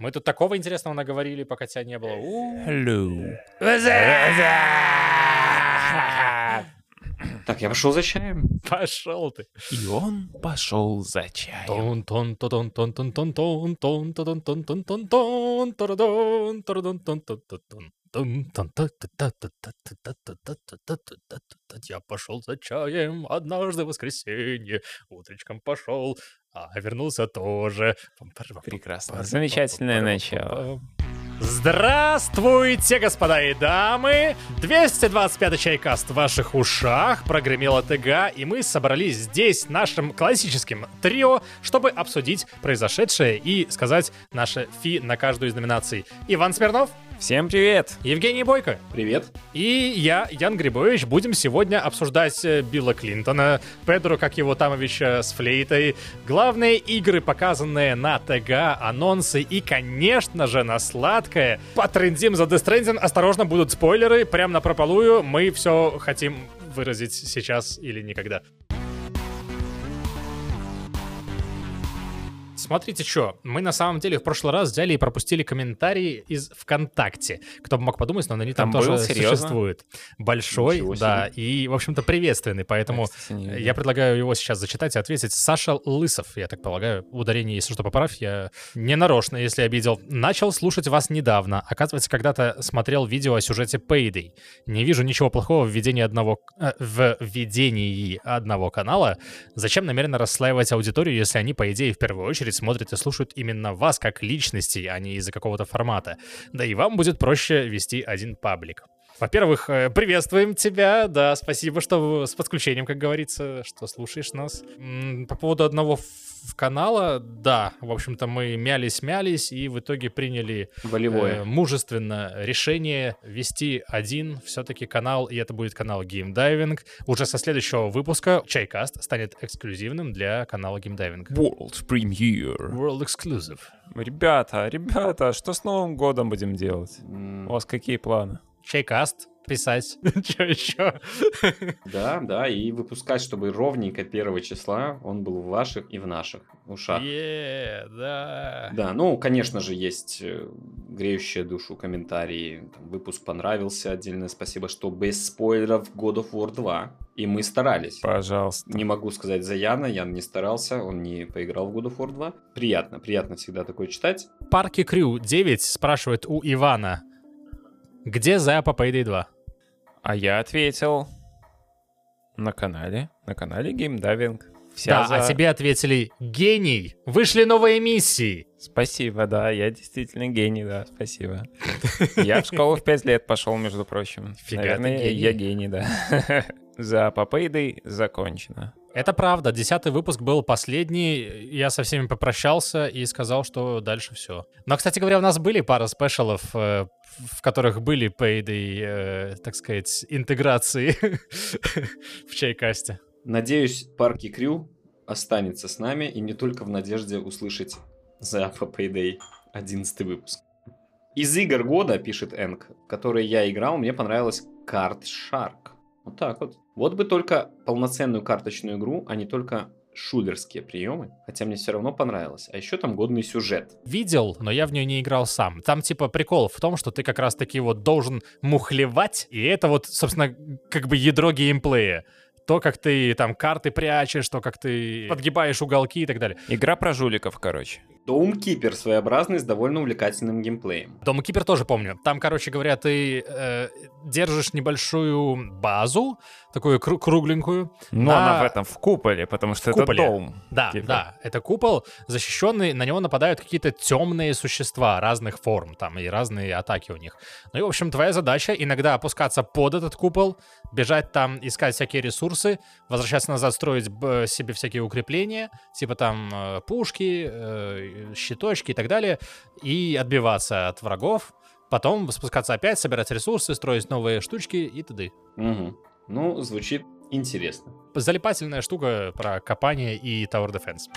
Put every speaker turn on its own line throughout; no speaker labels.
Мы тут такого интересного наговорили, пока тебя не было.
Hello.
Так, я пошел за чаем.
Пошел ты.
И он пошел за чаем.
Я пошел за чаем однажды в воскресенье, утречком пошел а вернулся тоже.
Прекрасно. Замечательное начало.
Здравствуйте, господа и дамы! 225-й чайкаст в ваших ушах, прогремела ТГ, и мы собрались здесь нашим классическим трио, чтобы обсудить произошедшее и сказать наше фи на каждую из номинаций. Иван Смирнов,
Всем привет!
Евгений Бойко
Привет.
и я, Ян Грибович, будем сегодня обсуждать э, Билла Клинтона, Педро, как его Тамовича с флейтой, главные игры, показанные на ТГ, анонсы и, конечно же, на сладкое. Потрендим за Death Stranding, осторожно, будут спойлеры, прям на прополую, мы все хотим выразить сейчас или никогда. Смотрите, что, мы на самом деле в прошлый раз взяли и пропустили комментарии из ВКонтакте. Кто бы мог подумать, но они там,
Там
тоже
был? Серьезно?
существует. Большой,
Ничего
да, и, в общем-то, приветственный, поэтому
кстати,
я предлагаю его сейчас зачитать и ответить. Саша Лысов, я так полагаю, ударение, если что, поправь, я не нарочно, если обидел. Начал слушать вас недавно. Оказывается, когда-то смотрел видео о сюжете Payday. Не вижу ничего плохого в ведении одного, э, в ведении одного канала. Зачем намеренно расслаивать аудиторию, если они, по идее, в первую очередь смотрят и слушают именно вас как личности, а не из-за какого-то формата? Да и вам будет проще вести один паблик. Во-первых, э, приветствуем тебя, да, спасибо, что с подключением, как говорится, что слушаешь нас. По поводу одного канала, да, в общем-то, мы мялись-мялись и в итоге приняли э,
Волевое.
мужественно решение вести один все-таки канал, и это будет канал Game Diving. Уже со следующего выпуска Чайкаст станет эксклюзивным для канала Game Diving.
World Premiere.
World Exclusive.
Ребята, ребята, что с Новым годом будем делать?
М,
У вас какие планы?
Чайкаст писать. Че еще?
Да, да, и выпускать, чтобы ровненько первого числа он был в ваших и в наших ушах.
Е, да.
Да, ну, конечно же, есть э, греющие душу комментарии. Там, выпуск понравился, отдельное спасибо, что без спойлеров God of War 2. И мы старались.
Пожалуйста.
Не могу сказать за Яна, Ян не старался, он не поиграл в God of War 2. Приятно, приятно всегда такое читать.
Парки Крю 9 спрашивает у Ивана, где за по Payday 2?
А я ответил на канале, на канале Diving. Вся
да,
за-
а тебе ответили «Гений! Вышли новые миссии!»
Спасибо, да, я действительно гений, да, спасибо. Я в школу в 5 лет пошел, между прочим.
Фига
Наверное,
гений.
я гений, да. За Попейдой закончено.
Это правда, десятый выпуск был последний, я со всеми попрощался и сказал, что дальше все. Но, кстати говоря, у нас были пара спешалов, э, в которых были Payday, э, так сказать, интеграции в чайкасте.
Надеюсь, Парки Крю останется с нами, и не только в надежде услышать за Payday 11 выпуск. Из игр года, пишет Энк, в которые я играл, мне понравилась Card Shark. Вот так вот. Вот бы только полноценную карточную игру, а не только шулерские приемы, хотя мне все равно понравилось. А еще там годный сюжет.
Видел, но я в нее не играл сам. Там типа прикол в том, что ты как раз-таки вот должен мухлевать, и это вот, собственно, как бы ядро геймплея. То, как ты там карты прячешь, то, как ты подгибаешь уголки и так далее.
Игра про жуликов, короче.
Doomkeeper своеобразный с довольно увлекательным геймплеем.
Дома Кипер тоже помню. Там, короче говоря, ты э, держишь небольшую базу, такую кру- кругленькую.
Но
на-
она в этом в куполе, потому что это
куполе.
дом.
Да,
Типа.
да, это купол защищенный, на него нападают какие-то темные существа разных форм, там и разные атаки у них. Ну и, в общем, твоя задача иногда опускаться под этот купол, бежать там, искать всякие ресурсы, возвращаться назад, строить себе всякие укрепления, типа там э, пушки, э, щиточки и так далее, и отбиваться от врагов. Потом спускаться опять, собирать ресурсы, строить новые штучки и т.д.
Мгм. Ну, звучит интересно.
Залипательная штука про копание и Tower Defense.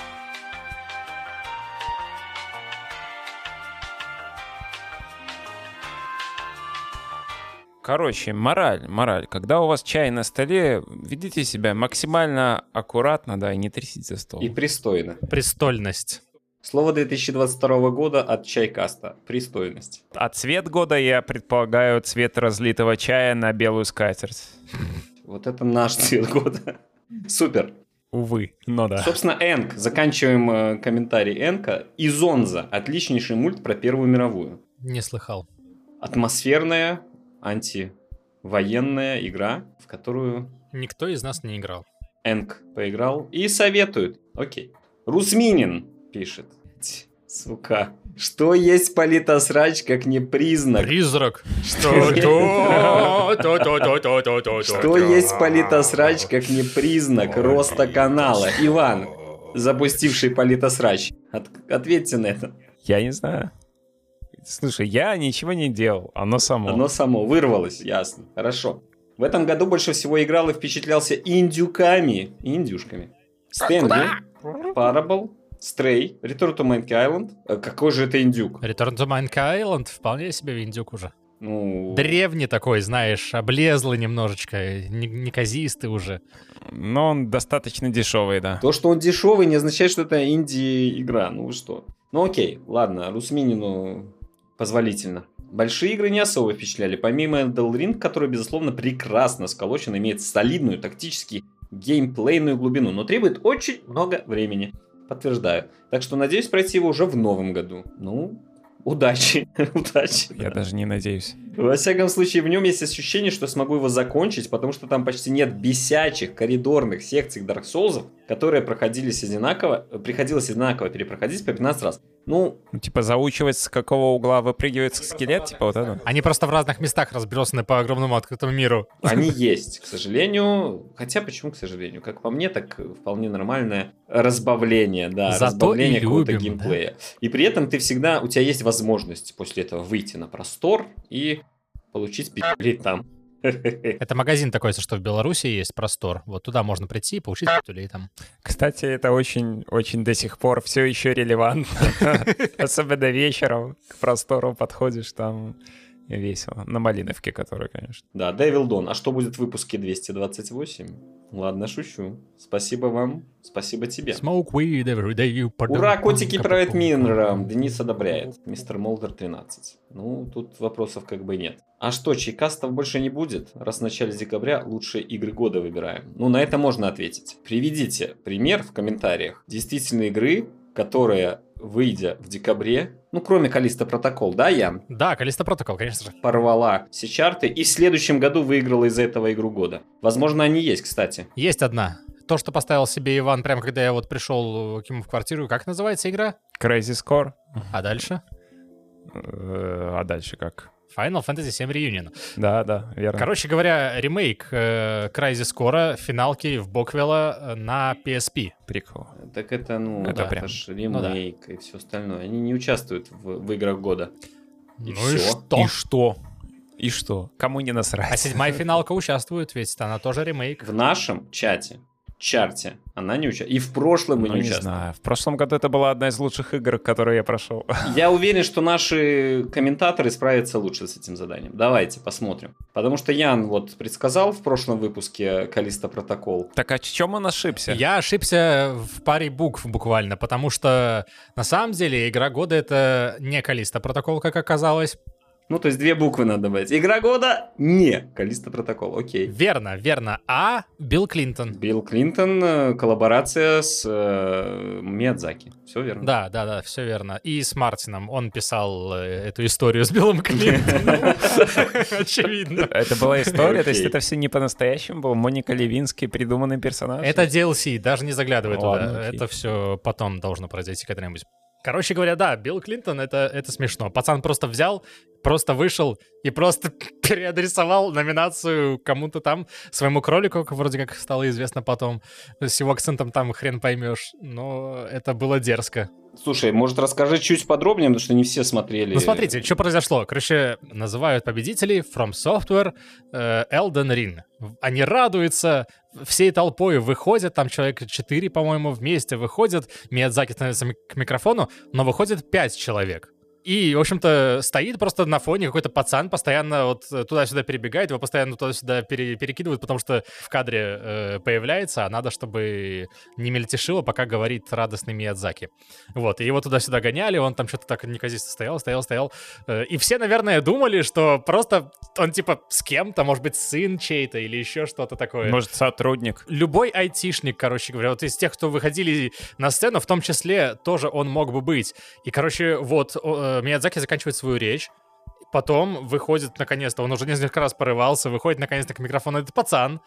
Короче, мораль, мораль. Когда у вас чай на столе, ведите себя максимально аккуратно, да, и не трясите за стол.
И пристойно.
Престольность.
Слово 2022 года от Чайкаста. Пристойность.
А цвет года я предполагаю цвет разлитого чая на белую скатерть.
Вот это наш цвет года. Супер.
Увы, но да.
Собственно, Энк. Заканчиваем э, комментарий Энка. Изонза. Отличнейший мульт про Первую мировую.
Не слыхал.
Атмосферная, антивоенная игра, в которую
Никто из нас не играл.
Энк поиграл и советует. Окей. Русминин пишет. Ть, Сука. Что есть политосрач, как не признак?
Призрак.
Что есть политосрач, как не признак роста канала? Иван, запустивший политосрач, от- ответьте на это.
Я не знаю. Слушай, я ничего не делал, оно само.
Оно само вырвалось, ясно. Хорошо. В этом году больше всего играл и впечатлялся индюками. Индюшками. Стэнли, Parable, Stray, Return to Monkey Island. Э, Какой же это индюк?
Return to Monkey Island вполне себе индюк уже.
Ну,
Древний такой, знаешь, облезлый немножечко, не- неказистый уже.
Но он достаточно дешевый, да.
то, что он дешевый, не означает, что это инди-игра. Ну вы что? Ну окей, ладно, Русминину позволительно. Большие игры не особо впечатляли. Помимо Elden Ring, который, безусловно, прекрасно сколочен, имеет солидную тактически геймплейную глубину, но требует очень много времени. Подтверждаю. Так что надеюсь пройти его уже в новом году. Ну, удачи. удачи.
Я даже не надеюсь.
Во всяком случае, в нем есть ощущение, что смогу его закончить, потому что там почти нет бесячих коридорных секций Dark Souls, которые проходились одинаково, приходилось одинаково перепроходить по 15 раз. Ну,
Ну, типа заучивать, с какого угла выпрыгивается скелет, типа вот это.
Они просто в разных местах разбросаны по огромному открытому миру.
они есть, к сожалению. Хотя, почему к сожалению? Как по мне, так вполне нормальное разбавление, да,
Зато
разбавление какого-то геймплея. И при этом ты всегда, у тебя есть возможность после этого выйти на простор и получить пи***лей там.
Это магазин такой, если что в Беларуси есть простор. Вот туда можно прийти и получить пятулей там.
Кстати, это очень, очень до сих пор все еще релевантно. Особенно вечером к простору подходишь, там весело. На Малиновке, который, конечно.
Да, Devil Dawn. А что будет в выпуске 228? Ладно, шучу. Спасибо вам, спасибо тебе.
Smoke weed every day. you
Ура, котики правят миром. Денис одобряет. Мистер Молдер 13. Ну, тут вопросов как бы нет. А что, чайкастов больше не будет? Раз в начале декабря лучшие игры года выбираем. Ну, на это можно ответить. Приведите пример в комментариях действительно игры, которая, выйдя в декабре, ну, кроме Калиста Протокол, да, Ян?
Да, Калиста Протокол, конечно же.
Порвала все чарты и в следующем году выиграла из-за этого игру года. Возможно, они есть, кстати.
Есть одна. То, что поставил себе Иван, прямо когда я вот пришел к нему в квартиру. Как называется игра?
Crazy Score.
А дальше?
Э, А дальше как?
Final Fantasy VII Reunion.
Да, да, верно.
Короче говоря, ремейк э, Crysis Core финалки в Боквелла э, на PSP.
Прикол.
Так это, ну,
Это
да,
прям-
ж
ну да.
ремейк и все остальное. Они не участвуют в, в играх года. И
ну и
всё.
что?
И что? И что? Кому не
А
насрать?
седьмая финалка участвует, ведь она тоже ремейк.
В нашем чате, чарте, она не участвует. И в прошлом мы
Ну,
не
не
участвовали.
знаю. В прошлом году это была одна из лучших игр, которые я прошел.
Я уверен, что наши комментаторы справятся лучше с этим заданием. Давайте посмотрим. Потому что Ян вот предсказал в прошлом выпуске Калиста Протокол.
Так а в чем он ошибся?
Я ошибся в паре букв буквально, потому что на самом деле игра года это не Калиста протокол, как оказалось.
Ну, то есть две буквы надо добавить. Игра года? Не. Калиста Протокол, окей.
Верно, верно. А Билл Клинтон.
Билл Клинтон, э, коллаборация с э, Миядзаки. Все верно.
Да, да, да, все верно. И с Мартином. Он писал э, эту историю с Биллом Клинтоном. Очевидно.
Это была история, то есть это все не по-настоящему был. Моника Левинский придуманный персонаж.
Это DLC, даже не заглядывай туда.
окей.
Это все потом должно произойти когда-нибудь. Короче говоря, да, Билл Клинтон это, это смешно. Пацан просто взял, просто вышел и просто переадресовал номинацию кому-то там, своему кролику, вроде как стало известно потом. С его акцентом там хрен поймешь. Но это было дерзко.
Слушай, может, расскажи чуть подробнее, потому что не все смотрели.
Ну, смотрите, что произошло. Короче, называют победителей From Software э, Elden Ring. Они радуются, всей толпой выходят, там человек 4, по-моему, вместе выходят. Миядзаки становится к микрофону, но выходит 5 человек. И, в общем-то, стоит просто на фоне какой-то пацан, постоянно вот туда-сюда перебегает, его постоянно туда-сюда пере- перекидывают, потому что в кадре э, появляется, а надо, чтобы не мельтешило, пока говорит радостный Миядзаки. Вот, и его туда-сюда гоняли, он там что-то так неказисто стоял, стоял, стоял. Э, и все, наверное, думали, что просто он типа с кем-то, может быть, сын чей-то или еще что-то такое.
Может, сотрудник.
Любой айтишник, короче говоря, вот из тех, кто выходили на сцену, в том числе тоже он мог бы быть. И, короче, вот э, Миядзаки заканчивает свою речь, потом выходит наконец-то, он уже несколько раз порывался, выходит наконец-то к микрофону этот пацан,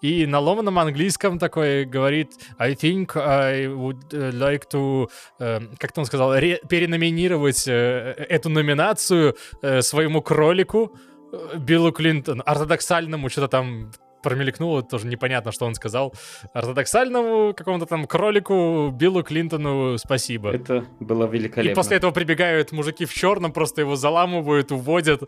и на ломаном английском такой говорит I think I would э, like to, э, как-то он сказал, ре- переноминировать э, эту номинацию э, своему кролику, э, Биллу Клинтон, ортодоксальному, что-то там промелькнуло, тоже непонятно, что он сказал. Ортодоксальному какому-то там кролику Биллу Клинтону спасибо.
Это было великолепно.
И после этого прибегают мужики в черном, просто его заламывают, уводят.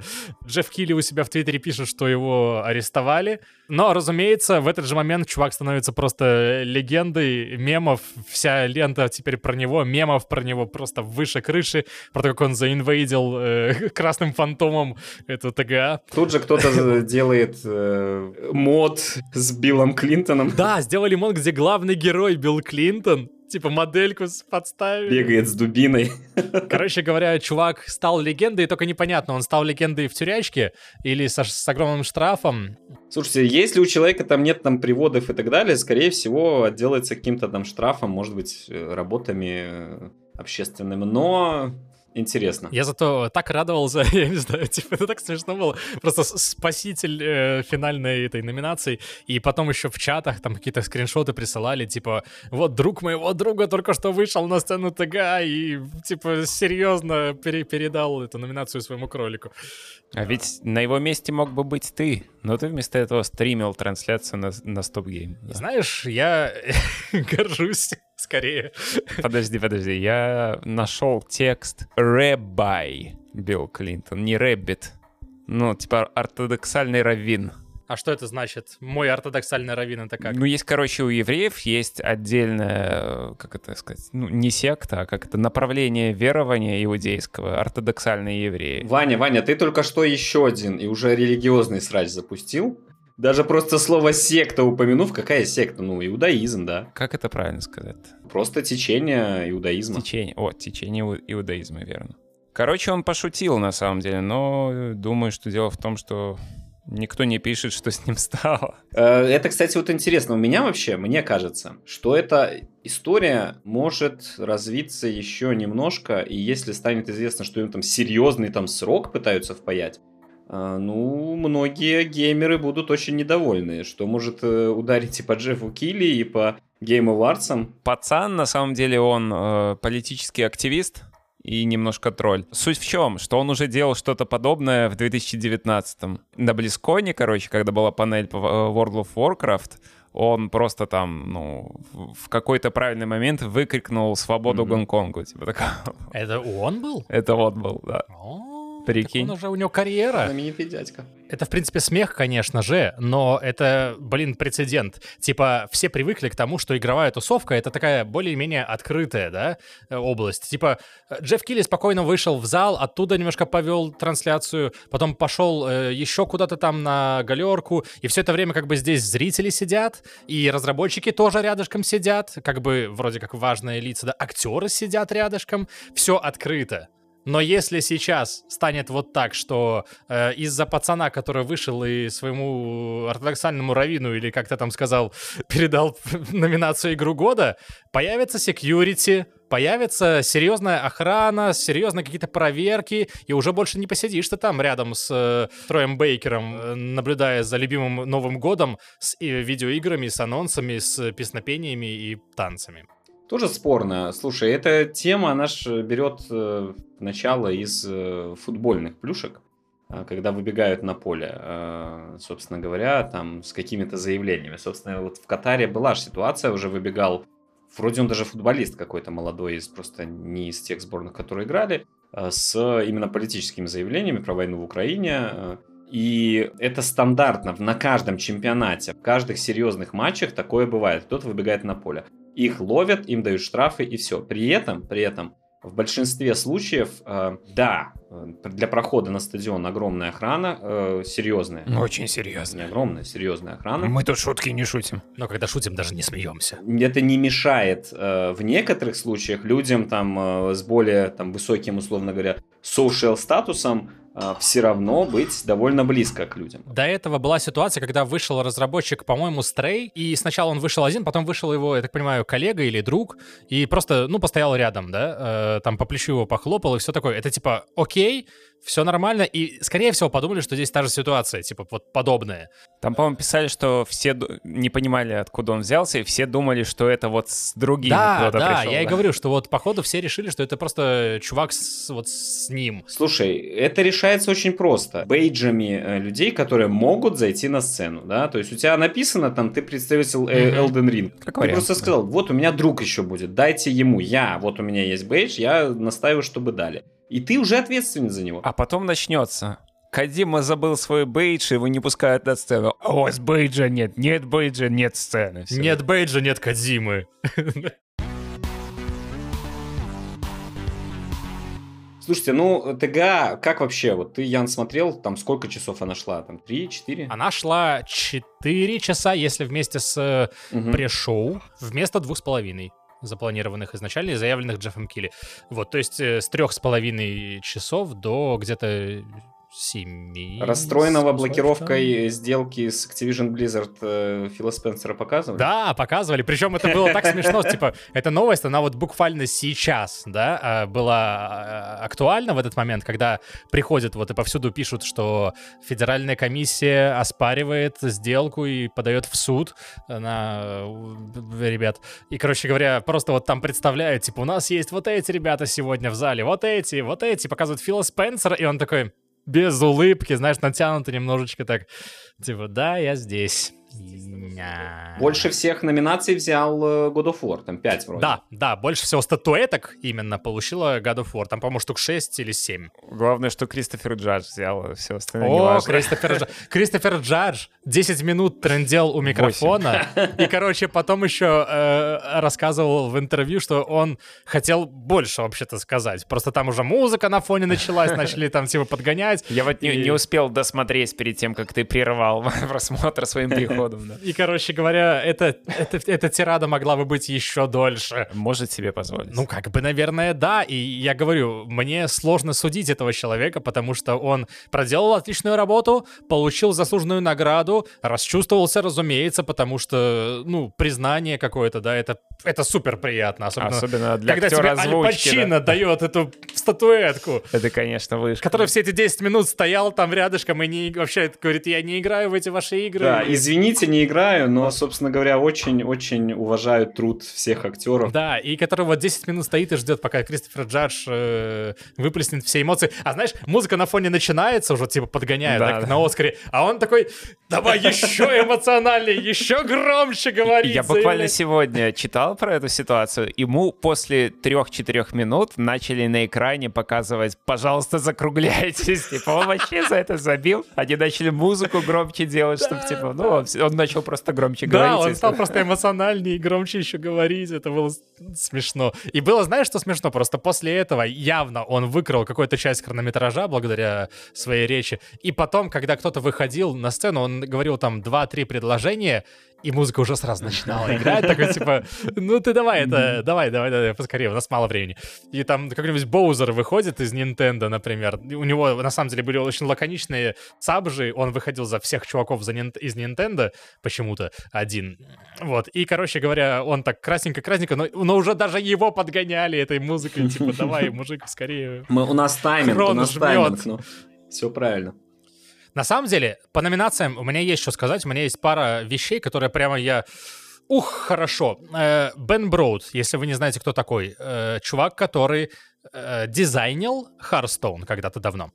Джефф Килли у себя в Твиттере пишет, что его арестовали. Но, разумеется, в этот же момент чувак становится просто легендой мемов. Вся лента теперь про него, мемов про него просто выше крыши, про то, как он заинвейдил э, красным фантомом эту ТГА.
Тут же кто-то делает э, мод с Биллом Клинтоном.
Да, сделали мод, где главный герой Билл Клинтон, типа модельку подставили.
Бегает с дубиной.
Короче говоря, чувак стал легендой, только непонятно, он стал легендой в тюрячке или со, с огромным штрафом.
Слушайте, если у человека там нет там приводов и так далее, скорее всего, отделается каким-то там штрафом, может быть, э, работами э, общественными, но интересно.
Я зато так радовался, я не знаю, типа, это так смешно было. Просто спаситель э, финальной этой номинации. И потом еще в чатах там какие-то скриншоты присылали, типа, вот друг моего друга только что вышел на сцену ТГ и, типа, серьезно пере передал эту номинацию своему кролику.
А ведь на его месте мог бы быть ты, но ты вместо этого стримил трансляцию на, на Stop Game.
Да. Знаешь, я горжусь скорее.
Подожди, подожди, я нашел текст «Rabbi» Билл Клинтон, не «Rabbit». Ну, типа ортодоксальный раввин.
А что это значит? Мой ортодоксальный раввин это как?
Ну, есть, короче, у евреев есть отдельное, как это сказать, ну, не секта, а как это, направление верования иудейского, ортодоксальные евреи.
Ваня, Ваня, ты только что еще один и уже религиозный срач запустил. Даже просто слово секта упомянув, какая секта? Ну, иудаизм, да.
Как это правильно сказать?
Просто течение иудаизма.
Течение, о, течение иудаизма, верно. Короче, он пошутил на самом деле, но думаю, что дело в том, что никто не пишет, что с ним стало.
Это, кстати, вот интересно. У меня вообще, мне кажется, что эта история может развиться еще немножко, и если станет известно, что им там серьезный там срок пытаются впаять, ну, многие геймеры будут очень недовольны, что может ударить и по Джеффу Килли, и по Game Awards.
Пацан, на самом деле, он э, политический активист, и немножко тролль. Суть в чем? Что он уже делал что-то подобное в 2019-м. На Близконе, короче, когда была панель по World of Warcraft, он просто там, ну, в какой-то правильный момент выкрикнул «Свободу mm-hmm. Гонконгу». Типа такого.
Это он был?
Это он был, да.
Прикинь. Так он уже, у него карьера.
Знаменитый дядька.
Это, в принципе, смех, конечно же, но это, блин, прецедент. Типа, все привыкли к тому, что игровая тусовка — это такая более-менее открытая, да, область. Типа, Джефф Килли спокойно вышел в зал, оттуда немножко повел трансляцию, потом пошел э, еще куда-то там на галерку, и все это время как бы здесь зрители сидят, и разработчики тоже рядышком сидят, как бы вроде как важные лица, да, актеры сидят рядышком, все открыто. Но если сейчас станет вот так, что э, из-за пацана, который вышел и своему ортодоксальному раввину, или как ты там сказал, передал номинацию «Игру года», появится security, появится серьезная охрана, серьезные какие-то проверки, и уже больше не посидишь ты там рядом с э, Троем Бейкером, э, наблюдая за любимым Новым годом с э, видеоиграми, с анонсами, с песнопениями и танцами.
Тоже спорно. Слушай, эта тема, она же берет э, начало из э, футбольных плюшек, э, когда выбегают на поле, э, собственно говоря, там с какими-то заявлениями. Собственно, вот в Катаре была же ситуация, уже выбегал, вроде он даже футболист какой-то молодой, из просто не из тех сборных, которые играли, э, с именно политическими заявлениями про войну в Украине. Э, и это стандартно на каждом чемпионате, в каждых серьезных матчах такое бывает. Кто-то выбегает на поле их ловят, им дают штрафы и все. При этом, при этом В большинстве случаев, э, да, э, для прохода на стадион огромная охрана, э, серьезная.
Очень
Не
серьезно.
огромная, серьезная охрана.
Мы тут шутки не шутим.
Но когда шутим, даже не смеемся.
Это не мешает э, в некоторых случаях людям там э, с более там высоким, условно говоря, social статусом все равно быть довольно близко к людям.
До этого была ситуация, когда вышел разработчик, по-моему, Stray, и сначала он вышел один, потом вышел его, я так понимаю, коллега или друг, и просто, ну, постоял рядом, да, э, там по плечу его похлопал и все такое. Это типа, окей, все нормально, и, скорее всего, подумали, что здесь та же ситуация, типа, вот подобная.
Там, по-моему, писали, что все не понимали, откуда он взялся, и все думали, что это вот с другим
Да,
кто-то
да,
пришел.
я и говорю, что вот, походу, все решили, что это просто чувак с, вот с ним.
Слушай, это решается очень просто. Бейджами э, людей, которые могут зайти на сцену, да, то есть у тебя написано там, ты представитель э. Elden Ring.
Как
Ты
вариант,
просто
да.
сказал, вот у меня друг еще будет, дайте ему, я, вот у меня есть бейдж, я настаиваю, чтобы дали. И ты уже ответственен за него.
А потом начнется. Кадима забыл свой бейдж, его не пускают на сцену. А у вас бейджа нет, нет бейджа, нет сцены. Всё.
Нет Бейджа, нет Кадзимы.
Слушайте, ну, ТГА, как вообще, вот ты, Ян, смотрел, там сколько часов она шла, там, три, четыре?
Она шла 4 часа, если вместе с
Мгм.
пре-шоу, вместо двух с половиной запланированных изначально и заявленных Джеффом Килли. Вот, то есть э, с трех с половиной часов до где-то семи.
Расстроенного
с кусочком.
блокировкой сделки с Activision Blizzard э, Фила Спенсера показывали?
Да, показывали. Причем это было так смешно. Типа, эта новость, она вот буквально сейчас, да, а, была а, актуальна в этот момент, когда приходят вот и повсюду пишут, что федеральная комиссия оспаривает сделку и подает в суд на э, ребят. И, короче говоря, просто вот там представляют, типа, у нас есть вот эти ребята сегодня в зале, вот эти, вот эти, показывают Фила Спенсера, и он такой без улыбки, знаешь, натянуто немножечко так, типа, да, я здесь.
Больше всех номинаций взял э, God of War, там 5 вроде.
Да, да, больше всего статуэток именно получила God of War. Там, по-моему, штук 6 или 7.
Главное, что Кристофер Джадж взял, все остальное
О. Кристофер, Дж- Кристофер Джадж 10 минут трендел у микрофона. И, короче, потом еще э, рассказывал в интервью, что он хотел больше вообще-то сказать. Просто там уже музыка на фоне началась, начали там типа подгонять.
Я вот не,
И-
не успел досмотреть перед тем, как ты прервал просмотр своим приходом. да.
И, короче говоря, это, это, эта тирада могла бы быть еще дольше.
Может себе позволить.
Ну, как бы, наверное, да. И я говорю, мне сложно судить этого человека, потому что он проделал отличную работу, получил заслуженную награду, расчувствовался, разумеется, потому что, ну, признание какое-то, да, это, это супер приятно. Особенно,
Особенно для
когда тебе Аль
да.
Пачино дает эту статуэтку.
Это, конечно, вышка.
Который все эти 10 минут стоял там рядышком и не, вообще говорит, я не играю в эти ваши игры.
Да, извините, не играю, но, собственно говоря, очень-очень уважаю труд всех актеров.
Да, и который вот 10 минут стоит и ждет, пока Кристофер Джадж э, выплеснет все эмоции. А знаешь, музыка на фоне начинается уже, типа, подгоняя,
Да,
да,
да.
на Оскаре, а он такой, давай еще эмоциональнее, еще громче говорить.
Я буквально
заявлять».
сегодня читал про эту ситуацию. Ему после трех-четырех минут начали на экране показывать «пожалуйста, закругляйтесь». Типа он вообще за это забил. Они начали музыку громче делать, чтобы типа, ну, он, он начал просто громче
Да,
говорить.
он
и
стал просто эмоциональнее и громче еще говорить. Это было с- смешно. И было, знаешь, что смешно? Просто после этого явно он выкрал какую-то часть хронометража благодаря своей речи. И потом, когда кто-то выходил на сцену, он говорил там 2-3 предложения, и музыка уже сразу начинала играть. Такой, типа, ну ты давай это, давай, давай, давай, поскорее, у нас мало времени. И там какой-нибудь Боузер выходит из Nintendo, например. У него, на самом деле, были очень лаконичные сабжи. Он выходил за всех чуваков за Нин- из Nintendo почему-то один. Вот. И, короче говоря, он так красненько-красненько, но, но уже даже его подгоняли этой музыкой. Типа, давай, мужик, скорее.
Мы, у нас тайминг, у нас
жмет.
тайминг, ну, все правильно.
На самом деле, по номинациям у меня есть что сказать. У меня есть пара вещей, которые прямо я... Ух, хорошо. Э, Бен Броуд, если вы не знаете, кто такой. э, чувак, который э, дизайнил Hearthstone когда-то давно.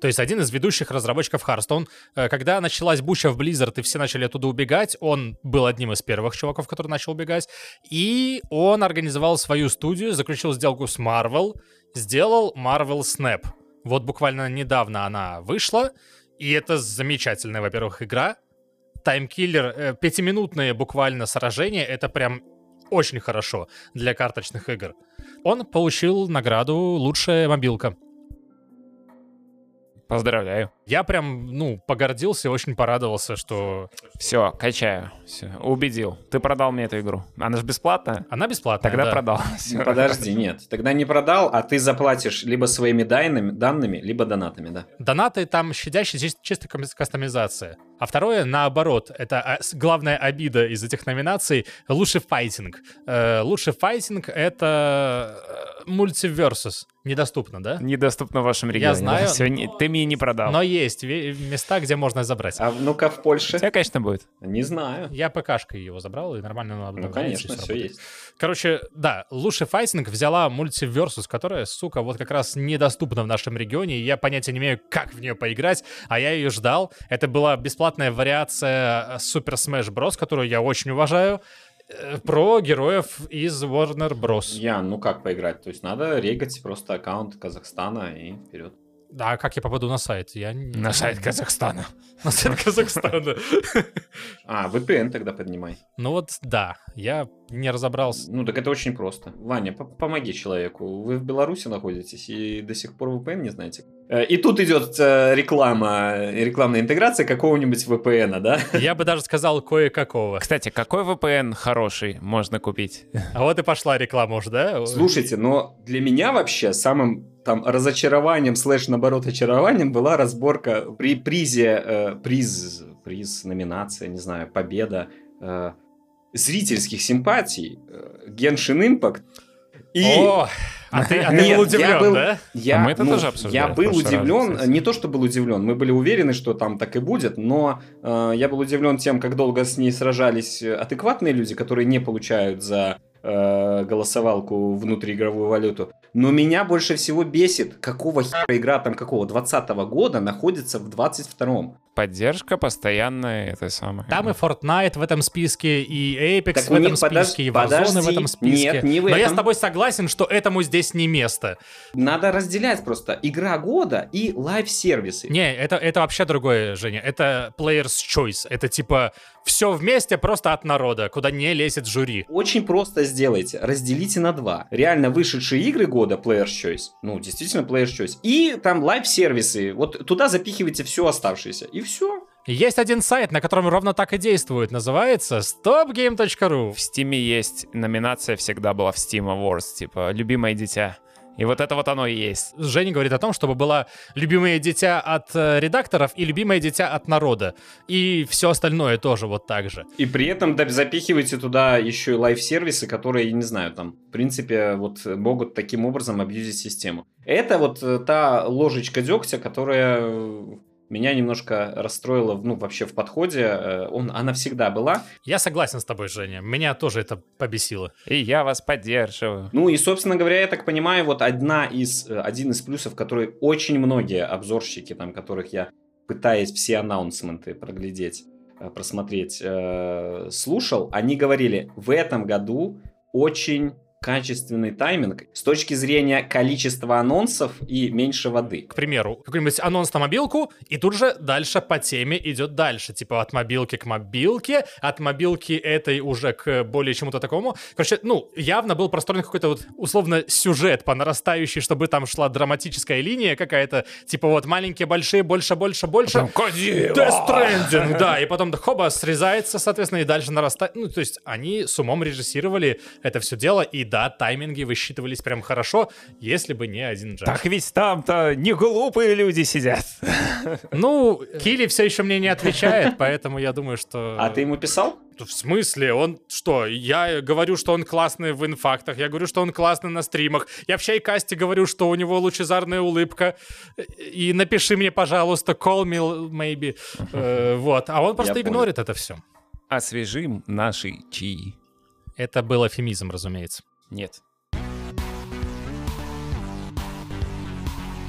То есть один из ведущих разработчиков Hearthstone. Когда началась буча в Blizzard и все начали оттуда убегать, он был одним из первых чуваков, который начал убегать. И он организовал свою студию, заключил сделку с Marvel, сделал Marvel Snap. Вот буквально недавно она вышла, и это замечательная, во-первых, игра. Таймкиллер, э, пятиминутные буквально сражения, это прям очень хорошо для карточных игр. Он получил награду «Лучшая мобилка».
Поздравляю.
Я прям, ну, погордился, очень порадовался, что
Все, качаю. Все, убедил. Ты продал мне эту игру. Она же бесплатная?
она бесплатная.
Тогда
да.
продал.
Ну,
Всё.
Подожди, нет. Тогда не продал, а ты заплатишь либо своими данными, данными либо донатами, да.
Донаты там щадящие, чис- чисто кастомизация. А второе, наоборот, это а, главная обида из этих номинаций — лучший файтинг. Э, лучший файтинг — это э, мультиверсус. Недоступно, да?
Недоступно в вашем регионе.
знаю,
Всё, не- ты мне не продал.
Но есть места, где можно забрать.
А ну-ка в Польше?
Тебя, конечно, будет.
Не знаю.
Я ПКшкой его забрал, и нормально он
Ну, конечно, все
работает.
есть.
Короче, да, лучший файтинг взяла мультиверсус, которая, сука, вот как раз недоступна в нашем регионе, и я понятия не имею, как в нее поиграть, а я ее ждал. Это была бесплатная вариация Super Smash Bros., которую я очень уважаю, э, про героев из Warner Bros.
Ян, ну как поиграть? То есть надо регать просто аккаунт Казахстана и вперед.
Да, а как я попаду на сайт? Я не-
На сайт Казахстана.
На сайт Казахстана.
А, VPN тогда поднимай.
Ну вот, да, я не разобрался.
Ну так это очень просто. Ваня, по- помоги человеку. Вы в Беларуси находитесь и до сих пор VPN не знаете. Э, И тут идет э, реклама, рекламная интеграция какого-нибудь VPN, да?
Я бы даже сказал кое-какого.
Кстати, какой VPN хороший можно купить?
А вот и пошла реклама уже, да?
Слушайте, но для меня вообще самым там разочарованием слэш наоборот очарованием была разборка при призе, э, приз, приз, номинация, не знаю, победа э, зрительских симпатий э, Genshin Impact и
О, а ты, а ты
Нет,
был
я
удивлен,
был-
да?
я,
А мы это
ну,
тоже обсуждали
я был
раз,
удивлен,
кстати.
не то что был удивлен, мы были уверены, что там так и будет, но э, я был удивлен тем, как долго с ней сражались э, адекватные люди, которые не получают за э, голосовалку внутриигровую валюту. Но меня больше всего бесит, какого хера игра там какого 20 года находится в 22-м.
Поддержка постоянная, это самое.
Там и Fortnite в этом списке, и Apex
Так
в этом
подож-
списке, и Warzone в
подожди.
этом списке.
Нет, не в
Но я с
этом.
тобой согласен, что этому здесь не место.
Надо разделять просто игра года и лайв-сервисы.
Не, это, это вообще другое, Женя. Это Player's Choice. Это типа все вместе просто от народа, куда не лезет жюри.
Очень просто сделайте. Разделите на два. Реально вышедшие игры года Player's Choice. Ну, действительно Player's Choice. И там лайв-сервисы. Вот туда запихивайте все оставшееся. И все.
Есть один сайт, на котором ровно так и действует. Называется stopgame.ru.
В Стиме есть номинация, всегда была в Steam Awards, типа «Любимое дитя». И вот это вот оно и есть.
Женя говорит о том, чтобы было любимое дитя от э, редакторов и любимое дитя от народа. И все остальное тоже вот так же.
И при этом да, запихивайте туда еще и лайв-сервисы, которые, я не знаю, там, в принципе, вот могут таким образом абьюзить систему. Это вот э, та ложечка дегтя, которая э, меня немножко расстроила, ну, вообще в подходе. Э, Он, она всегда была.
Я согласен с тобой, Женя. Меня тоже это побесило.
И я вас поддерживаю.
Ну и, собственно говоря, я так понимаю, вот одна из, э, один из плюсов, который очень многие обзорщики, там, которых я пытаюсь все анонсменты проглядеть, э, просмотреть, слушал, они говорили, в этом году очень качественный тайминг с точки зрения количества анонсов и меньше воды.
К примеру, какой-нибудь анонс на мобилку, и тут же дальше по теме идет дальше. Типа от мобилки к мобилке, от мобилки этой уже к более чему-то такому. Короче, ну, явно был простроен какой-то вот условно сюжет по нарастающей, чтобы там шла драматическая линия какая-то. Типа вот маленькие, большие, больше, больше, больше. Stranding, да, и потом хоба срезается, соответственно, и дальше нарастает. Ну, то есть они с умом режиссировали это все дело, и да, тайминги высчитывались прям хорошо, если бы не один джаз.
Так ведь там-то не глупые люди сидят.
Ну, Килли все еще мне не отвечает, поэтому я думаю, что...
А ты ему писал?
В смысле? Он что? Я говорю, что он классный в инфактах, я говорю, что он классный на стримах. Я в Чайкасте говорю, что у него лучезарная улыбка. И напиши мне, пожалуйста, call me maybe. Э, Вот. А он просто игнорит это все.
Освежим наши чаи.
Это был эфемизм, разумеется.
Нет.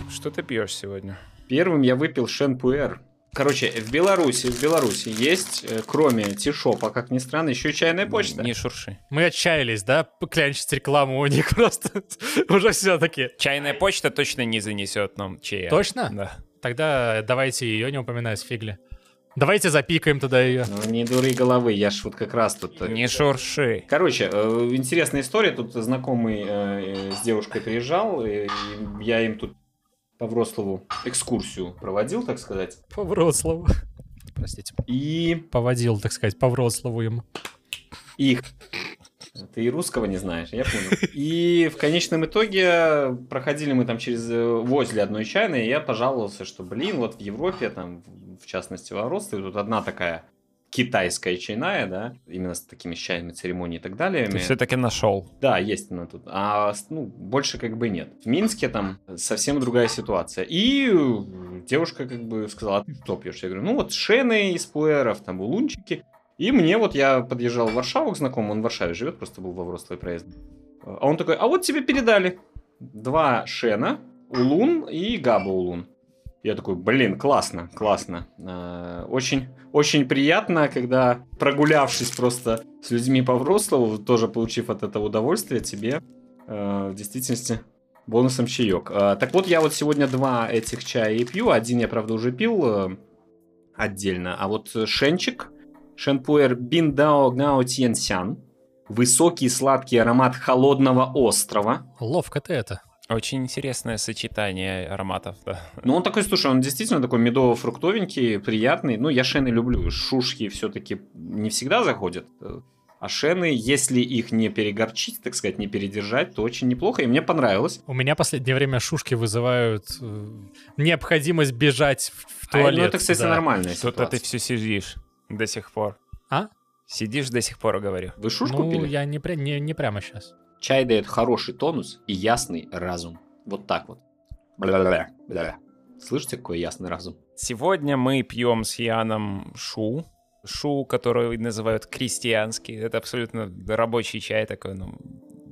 Что ты пьешь сегодня?
Первым я выпил Шенпуэр. Короче, в Беларуси, в Беларуси есть, э, кроме тишопа, как ни странно, еще чайная почта.
Не шурши.
Мы отчаялись, да, клянчить рекламу у них просто уже все-таки.
Чайная почта точно не занесет нам чая.
Точно?
Да.
Тогда давайте ее не упоминать, фигли. Давайте запикаем туда ее.
Ну, не дуры головы, я ж вот как раз тут... э,
Не шурши.
Короче, э, интересная история. Тут знакомый э, с девушкой приезжал, и я им тут по Вроцлаву экскурсию проводил, так сказать.
По Вроцлаву. Простите.
И
Поводил, так сказать, по Вроцлаву им.
их... Ты и русского не знаешь, я понял. И в конечном итоге проходили мы там через э, возле одной чайной, и я пожаловался, что, блин, вот в Европе, там, в частности, в Оростове, тут одна такая китайская чайная, да, именно с такими чайными церемониями и так далее.
Ты все-таки нашел.
Да, есть она тут. А ну, больше как бы нет. В Минске там совсем другая ситуация. И девушка как бы сказала, а ты что пьешь? Я говорю, ну вот шены из пуэров, там улунчики. И мне вот я подъезжал в Варшаву к знакомому, он в Варшаве живет, просто был во Вроцлаве проезд. А он такой, а вот тебе передали два шена, улун и габа улун. Я такой, блин, классно, классно. А, Очень, очень приятно, когда прогулявшись просто с людьми по Вроцлаву, тоже получив от этого удовольствие, тебе э, в действительности бонусом чаек. А, Так вот, я вот сегодня два этих чая и пью. Один я, правда, уже пил э, отдельно. А вот шенчик, шенпуэр Биндао Гао Тьенсян, высокий сладкий аромат холодного острова.
Ловко ты это.
Очень интересное сочетание ароматов, да.
Ну, он такой, слушай, он действительно такой медово-фруктовенький, приятный. Ну, я шены люблю. Шушки все-таки не всегда заходят. А шены, если их не перегорчить, так сказать, не передержать, то очень неплохо. И мне понравилось.
У меня последнее время шушки вызывают э, необходимость бежать в, в
А,
туалет.
ну, это, кстати,
да.
нормальная
Что-то ты все сидишь до сих пор.
А?
Сидишь до сих пор, говорю.
Вы шушку
Ну,
пили?
я не, пря- не, не прямо сейчас.
Чай дает хороший тонус и ясный разум. Вот так вот. Бля-бля-бля. Бля. Слышите, какой ясный разум?
Сегодня мы пьем с Яном шу. Шу, который называют крестьянский. Это абсолютно рабочий чай такой, ну,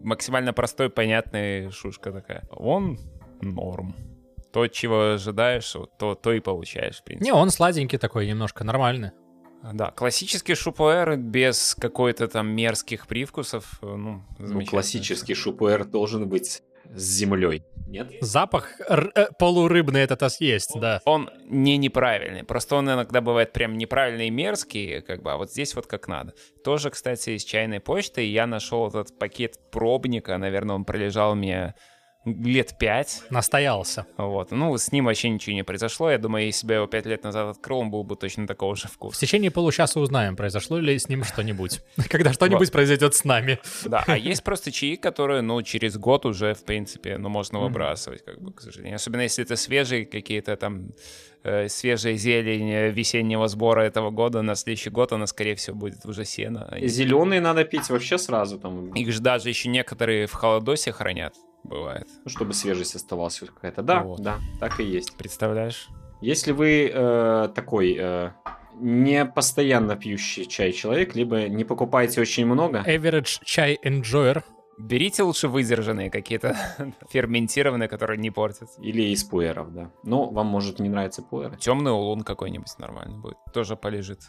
максимально простой, понятный шушка такая. Он норм. То, чего ожидаешь, то, то и получаешь, в принципе.
Не, он сладенький такой, немножко нормальный.
Да, классический шупуэр без какой-то там мерзких привкусов, ну,
Ну,
замечательно.
классический шупуэр должен быть с землей. Нет?
Запах р- э, полурыбный этот ас есть, да.
Он не неправильный, просто он иногда бывает прям неправильный и мерзкий, как бы, а вот здесь вот как надо. Тоже, кстати, из чайной почты я нашел этот пакет пробника, наверное, он пролежал у меня лет пять,
Настоялся.
вот. Ну, с ним вообще ничего не произошло, я думаю, если бы я его пять лет назад открыл, он был бы точно такого же
В
вкуса.
течение получаса узнаем, произошло ли с ним что-нибудь. Когда что-нибудь произойдет с нами.
Да, а есть просто чаи, которые, ну, через год уже, в принципе, ну, можно выбрасывать, как бы, к сожалению. Особенно если это свежие какие-то там, э, свежая зелень э, весеннего сбора этого года, на следующий год она, скорее всего, будет уже сено. И-
Зеленые надо пить вообще сразу, там,
Их же даже еще некоторые в холодосе хранят, бывает.
ну, чтобы свежесть оставалась хоть какая-то. Да,
Вот.
да, так и есть.
Представляешь?
Если вы э, такой э, не постоянно пьющий чай человек, либо не покупаете очень много,
Average чай enjoyer.
Берите лучше выдержанные какие-то, ферментированные, которые не портят.
или из пуэров, да. Но вам может не нравиться пуэры.
Темный улун какой-нибудь нормальный будет. Тоже полежит.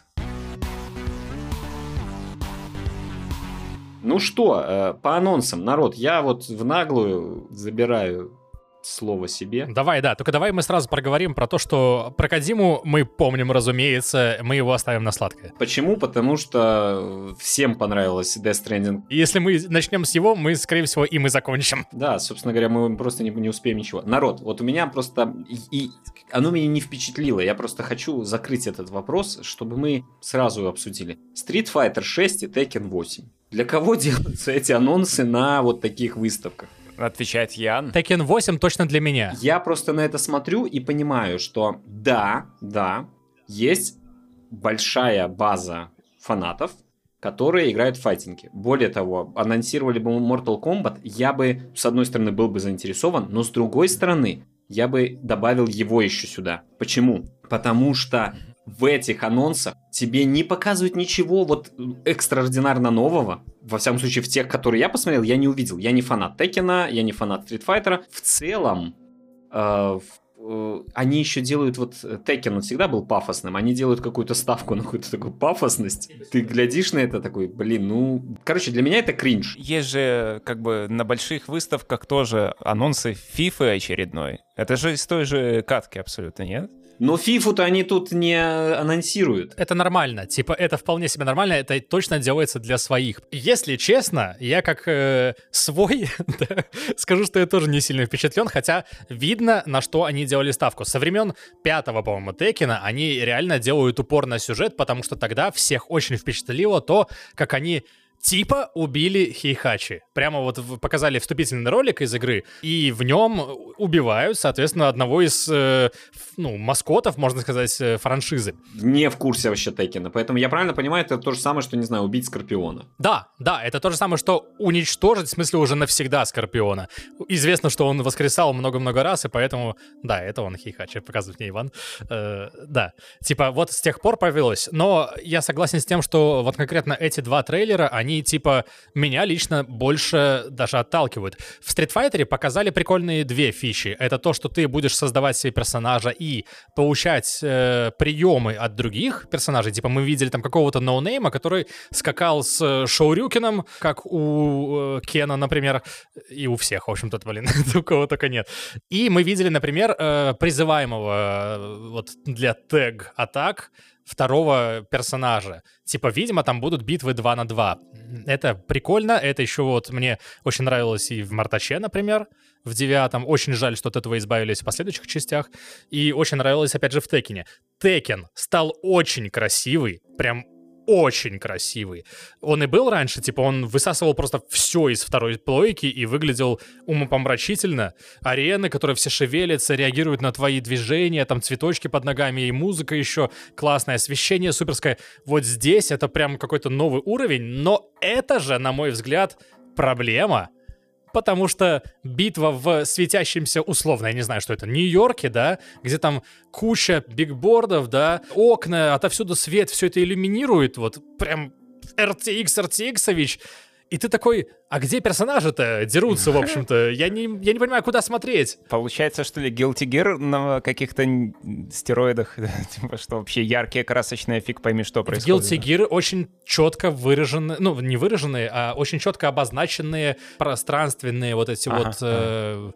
Ну что, э, по анонсам, народ, я вот в наглую забираю слово себе.
Давай, да, только давай мы сразу проговорим про то, что про Кадиму мы помним, разумеется, мы его оставим на сладкое.
Почему? Потому что всем понравилось Death Stranding.
Если мы начнем с его, мы, скорее всего, им и закончим.
Да, собственно говоря, мы просто не, не успеем ничего. Народ, вот у меня просто... И, и оно меня не впечатлило. Я просто хочу закрыть этот вопрос, чтобы мы сразу обсудили. Street Fighter 6 и Tekken 8. Для кого делаются эти анонсы на вот таких выставках?
Отвечает Ян.
Tekken 8 точно для меня.
Я просто на это смотрю и понимаю, что да, да, есть большая база фанатов, которые играют в файтинги. Более того, анонсировали бы Mortal Kombat, я бы, с одной стороны, был бы заинтересован, но с другой стороны, я бы добавил его еще сюда. Почему? Потому что в этих анонсах тебе не показывают ничего вот экстраординарно нового. Во всяком случае, в тех, которые я посмотрел, я не увидел. Я не фанат Текена, я не фанат Street Fighter. В целом, э, э, они еще делают вот Текен, он всегда был пафосным, они делают какую-то ставку на какую-то такую пафосность. Ты глядишь на это такой, блин, ну... Короче, для меня это кринж.
Есть же, как бы, на больших выставках тоже анонсы FIFA очередной. Это же из той же катки абсолютно, нет?
Но фифу-то они тут не анонсируют.
Это нормально. Типа, это вполне себе нормально. Это точно делается для своих. Если честно, я как э, свой скажу, что я тоже не сильно впечатлен, хотя видно, на что они делали ставку. Со времен пятого, по-моему, Текина они реально делают упор на сюжет, потому что тогда всех очень впечатлило то, как они типа убили Хейхачи. Прямо вот показали вступительный ролик из игры, и в нем убивают, соответственно, одного из, э, ну, маскотов, можно сказать, э, франшизы.
Не в курсе вообще Текина, поэтому я правильно понимаю, это то же самое, что, не знаю, убить Скорпиона.
Да, да, это то же самое, что уничтожить, в смысле, уже навсегда Скорпиона. Известно, что он воскресал много-много раз, и поэтому, да, это он Хейхачи, показывает мне Иван. Э, да, типа вот с тех пор повелось, но я согласен с тем, что вот конкретно эти два трейлера, они они, типа, меня лично больше даже отталкивают. В Street Fighter показали прикольные две фичи. Это то, что ты будешь создавать себе персонажа и получать э, приемы от других персонажей. Типа, мы видели там какого-то ноунейма, который скакал с э, Шоурюкином, как у э, Кена, например, и у всех, в общем-то, блин, у кого только нет. И мы видели, например, э, призываемого э, вот для тег-атак, второго персонажа. Типа, видимо, там будут битвы 2 на 2. Это прикольно, это еще вот мне очень нравилось и в Мартаче, например, в девятом. Очень жаль, что от этого избавились в последующих частях. И очень нравилось, опять же, в Текине. Текен стал очень красивый, прям очень красивый. Он и был раньше, типа, он высасывал просто все из второй плойки и выглядел умопомрачительно. Арены, которые все шевелятся, реагируют на твои движения, там цветочки под ногами и музыка еще классное, освещение суперское. Вот здесь это прям какой-то новый уровень, но это же, на мой взгляд, проблема — потому что битва в светящемся, условно, я не знаю, что это, Нью-Йорке, да, где там куча бигбордов, да, окна, отовсюду свет, все это иллюминирует, вот прям RTX, RTX-ович, и ты такой, а где персонажи-то дерутся, в общем-то? Я не, я не понимаю, куда смотреть.
Получается, что ли, Guilty Gear на каких-то стероидах, типа, что вообще яркие, красочные, фиг пойми, что происходит.
Guilty Gear очень четко выражены, ну, не выраженные, а очень четко обозначенные пространственные вот эти ага, вот э,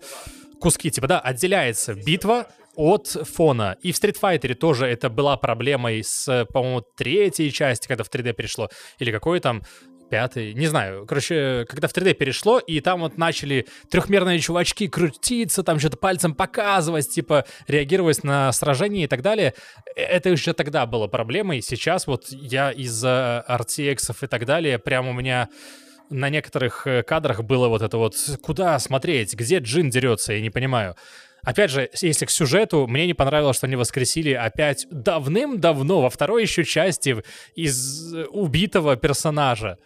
куски. Типа, да, отделяется битва от фона. И в Street Fighter тоже это была проблемой с, по-моему, третьей части, когда в 3D перешло, или какой там, пятый, не знаю. Короче, когда в 3D перешло, и там вот начали трехмерные чувачки крутиться, там что-то пальцем показывать, типа реагировать на сражение и так далее, э, это еще тогда было проблемой. Сейчас вот я из-за RTX и так далее, прям у меня на некоторых э, кадрах было вот это вот, куда смотреть, где Джин дерется, я не понимаю. Опять же, если к сюжету, мне не понравилось, что они воскресили опять давным-давно, во второй еще части, из э, убитого персонажа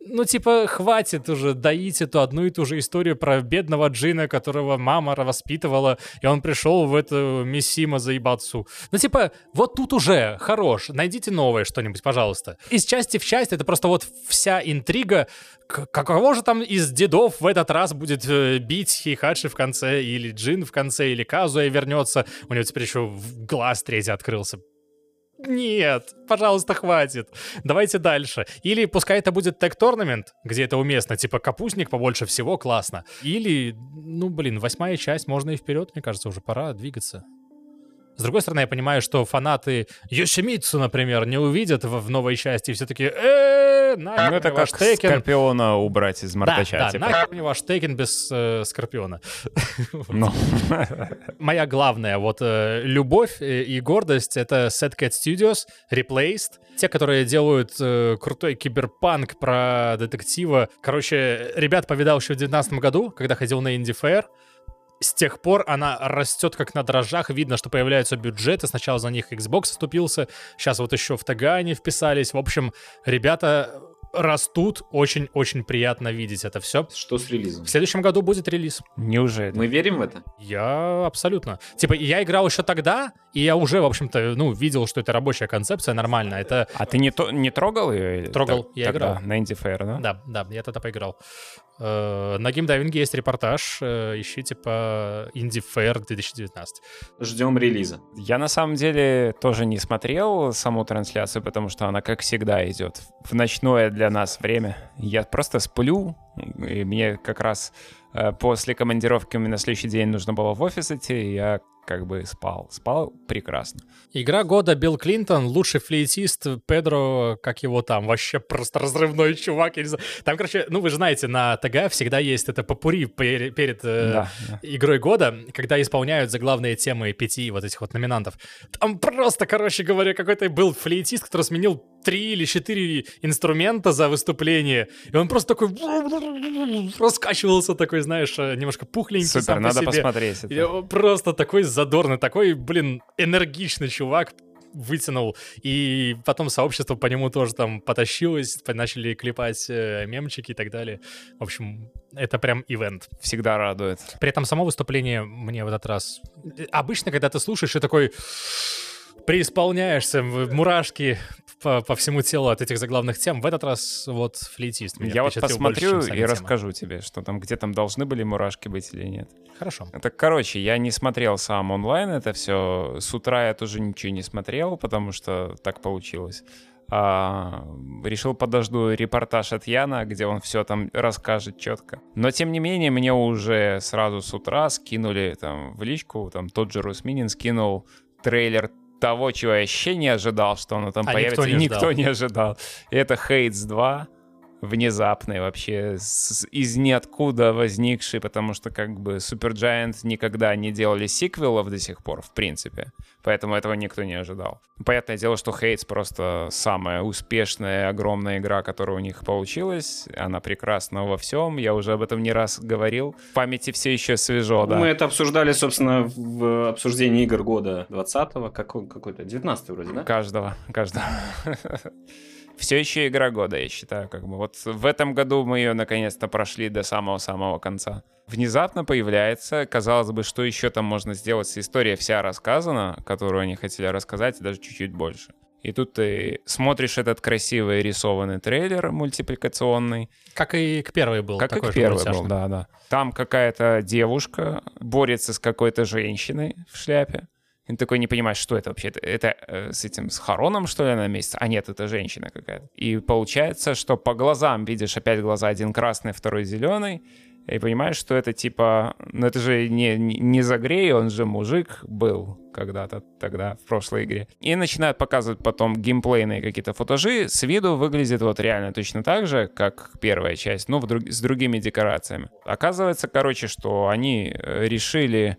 ну, типа, хватит уже доить эту одну и ту же историю про бедного Джина, которого мама воспитывала, и он пришел в эту Миссима заебаться. Ну, типа, вот тут уже хорош, найдите новое что-нибудь, пожалуйста. Из части в часть это просто вот вся интрига, какого же там из дедов в этот раз будет э, бить Хейхачи в конце, или Джин в конце, или Казуя вернется, у него теперь еще глаз третий открылся нет, пожалуйста, хватит. Давайте дальше. Или пускай это будет тег-торнамент, где это уместно, типа капустник побольше всего, классно. Или, ну, блин, восьмая часть, можно и вперед, мне кажется, уже пора двигаться. С другой стороны, я понимаю, что фанаты Йошимитсу, например, не увидят в, в новой части все таки э
Ну, это как Текен. Скорпиона убрать из Мартача.
Да, да, типа. нахер мне ваш Текен без э, Скорпиона. Ну. Моя главная вот э, любовь э, и гордость — это Set Cat Studios, Replaced, те, которые делают э, крутой киберпанк про детектива. Короче, ребят повидал еще в 2019 году, когда ходил на Indie Fair с тех пор она растет как на дрожжах. Видно, что появляются бюджеты. Сначала за них Xbox вступился. Сейчас вот еще в Тагане вписались. В общем, ребята растут. Очень-очень приятно видеть это все.
Что с релизом?
В следующем году будет релиз.
Неужели?
Мы верим в это?
Я абсолютно. Типа, я играл еще тогда, и я уже, в общем-то, ну, видел, что это рабочая концепция, нормально. Это...
А ты не, то, не трогал ее?
Трогал, так, я тогда, играл.
На Indie Fair, да?
Да, да, я тогда поиграл. Э, на геймдайвинге есть репортаж, э, ищите по Indie Fair 2019.
Ждем релиза.
Я на самом деле тоже не смотрел саму трансляцию, потому что она, как всегда, идет в ночное для нас время. Я просто сплю, и мне как раз э, после командировки у меня на следующий день нужно было в офис идти, я как бы спал. Спал прекрасно.
Игра года Билл Клинтон, лучший флейтист Педро, как его там, вообще просто разрывной чувак. Я не знаю. Там, короче, ну вы же знаете, на ТГ всегда есть это попури перед, перед э,
Да, да.
игрой года, когда исполняют заглавные темы пяти вот этих вот номинантов. Там просто, короче говоря, какой-то был флейтист, который сменил три или четыре инструмента за выступление, и он просто такой раскачивался такой, знаешь, э, немножко пухленький
Супер,
сам по
надо посмотреть. это.
Просто такой задорный, такой, блин, энергичный чувак вытянул, и потом сообщество по нему тоже там потащилось, по- начали клепать э, мемчики и так далее. В общем, это прям ивент.
Всегда радует.
При этом само выступление мне в этот раз... Обычно, когда ты слушаешь, и такой преисполняешься, мурашки по, по всему телу от этих заглавных тем. В этот раз вот флейтист меня
Я вот
больше,
посмотрю
сами
и
темы.
расскажу тебе, что там, где там должны были мурашки быть или нет.
Хорошо.
Это, короче, я не смотрел сам онлайн это все. С утра я тоже ничего не смотрел, потому что так получилось. А, решил подожду репортаж от Яна, где он все там расскажет четко. Но тем не менее, мне уже сразу с утра скинули там в личку, там тот же Русминин скинул трейлер того, чего я вообще не ожидал, что оно там
А
появится.
никто не
никто
ждал.
не ожидал. И это Хейтс 2 внезапный вообще, с- из ниоткуда возникший, потому что как бы Supergiant никогда не делали сиквелов до сих пор, в принципе. Поэтому этого никто не ожидал. Понятное дело, что Хейтс просто самая успешная, огромная игра, которая у них получилась. Она прекрасна во всем. Я уже об этом не раз говорил. В памяти все еще свежо, да.
Мы это обсуждали, собственно, в обсуждении игр года 20-го, какой- какой-то, 19 вроде, да?
Каждого, каждого. Все еще игра года, я считаю, как бы. Вот в этом году мы ее наконец-то прошли до самого-самого конца. Внезапно появляется, казалось бы, что еще там можно сделать, история вся рассказана, которую они хотели рассказать, и даже чуть-чуть больше. И тут ты смотришь этот красивый рисованный трейлер мультипликационный,
Как и к первой был.
как и
такой
к
же
первый был, да, да. Там какая-то девушка борется с какой-то женщиной в шляпе. И ты такой не понимаешь, что это вообще. Это, это, э, с этим, с Хароном, что ли, на месте? А нет, это женщина какая-то. И получается, что по глазам видишь опять глаза, один красный, второй зеленый. И понимаешь, что это типа... Ну это же не, не, не Загрей, он же мужик был когда-то тогда в прошлой игре. И начинают показывать потом геймплейные какие-то футажи. С виду выглядит вот реально точно так же, как первая часть, но в друг- с другими декорациями. Оказывается, короче, что они э, решили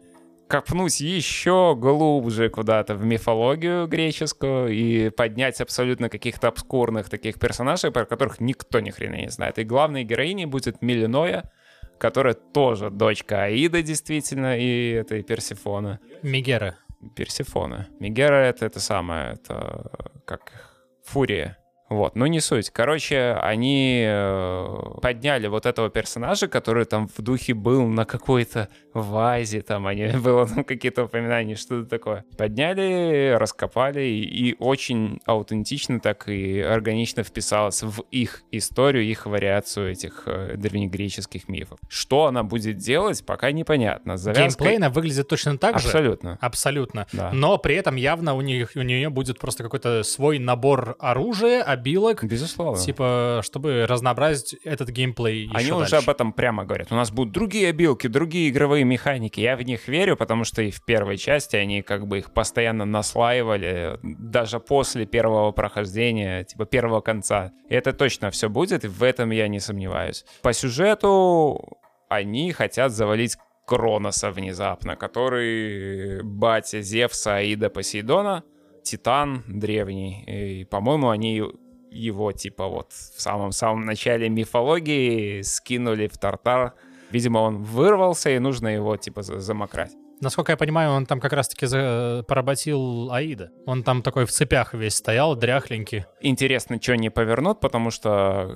копнуть еще глубже куда-то в мифологию греческую и поднять абсолютно каких-то обскурных таких персонажей, про которых никто ни хрена не знает. И главной героиней будет Милиноя, которая тоже дочка Аида, действительно, и этой Персифона.
Мегера.
Персифона. Мегера — это это самое, это как Фурия. Вот, ну не суть. Короче, они э, подняли вот этого персонажа, который там в духе был на какой-то вазе, там они, было там какие-то упоминания, что-то такое. Подняли, раскопали, и, и очень аутентично так и органично вписалось в их историю, их вариацию этих э, древнегреческих мифов. Что она будет делать, пока непонятно. С завязкой-
Геймплейно выглядит точно так же.
Абсолютно.
Абсолютно.
Да.
Но при этом явно у, них, у нее будет просто какой-то свой набор оружия, обилок,
Безусловно.
типа, чтобы разнообразить этот геймплей еще
Они уже
дальше.
об этом прямо говорят. У нас будут другие обилки, другие игровые механики. Я в них верю, потому что и в первой части они как бы их постоянно наслаивали, даже после первого прохождения, типа первого конца. И это точно все будет, и в этом я не сомневаюсь. По сюжету они хотят завалить Кроноса внезапно, который батя Зевса, Аида, Посейдона, Титан древний. И, по-моему, они его, типа, вот в самом-самом начале мифологии скинули в Тартар. Видимо, он вырвался, и нужно его, типа, за- замократь.
Насколько я понимаю, он там как раз-таки за- поработил Аида. Он там такой в цепях весь стоял, дряхленький.
Интересно, что они повернут, потому что,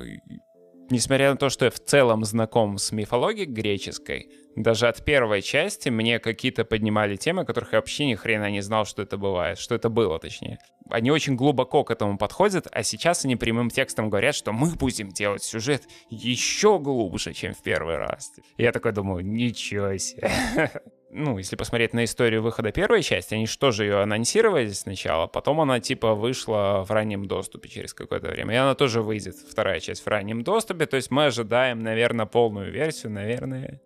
несмотря на то, что я в целом знаком с мифологией греческой, даже от первой части мне какие-то поднимали темы, которых я вообще ни хрена не знал, что это бывает, что это было, точнее. Они очень глубоко к этому подходят, а сейчас они прямым текстом говорят, что мы будем делать сюжет еще глубже, чем в первый раз. Я такой думаю, ничего себе. ну, если посмотреть на историю выхода первой части, они что же ее анонсировали сначала, потом она типа вышла в раннем доступе через какое-то время, и она тоже выйдет, вторая часть в раннем доступе, то есть мы ожидаем, наверное, полную версию, наверное,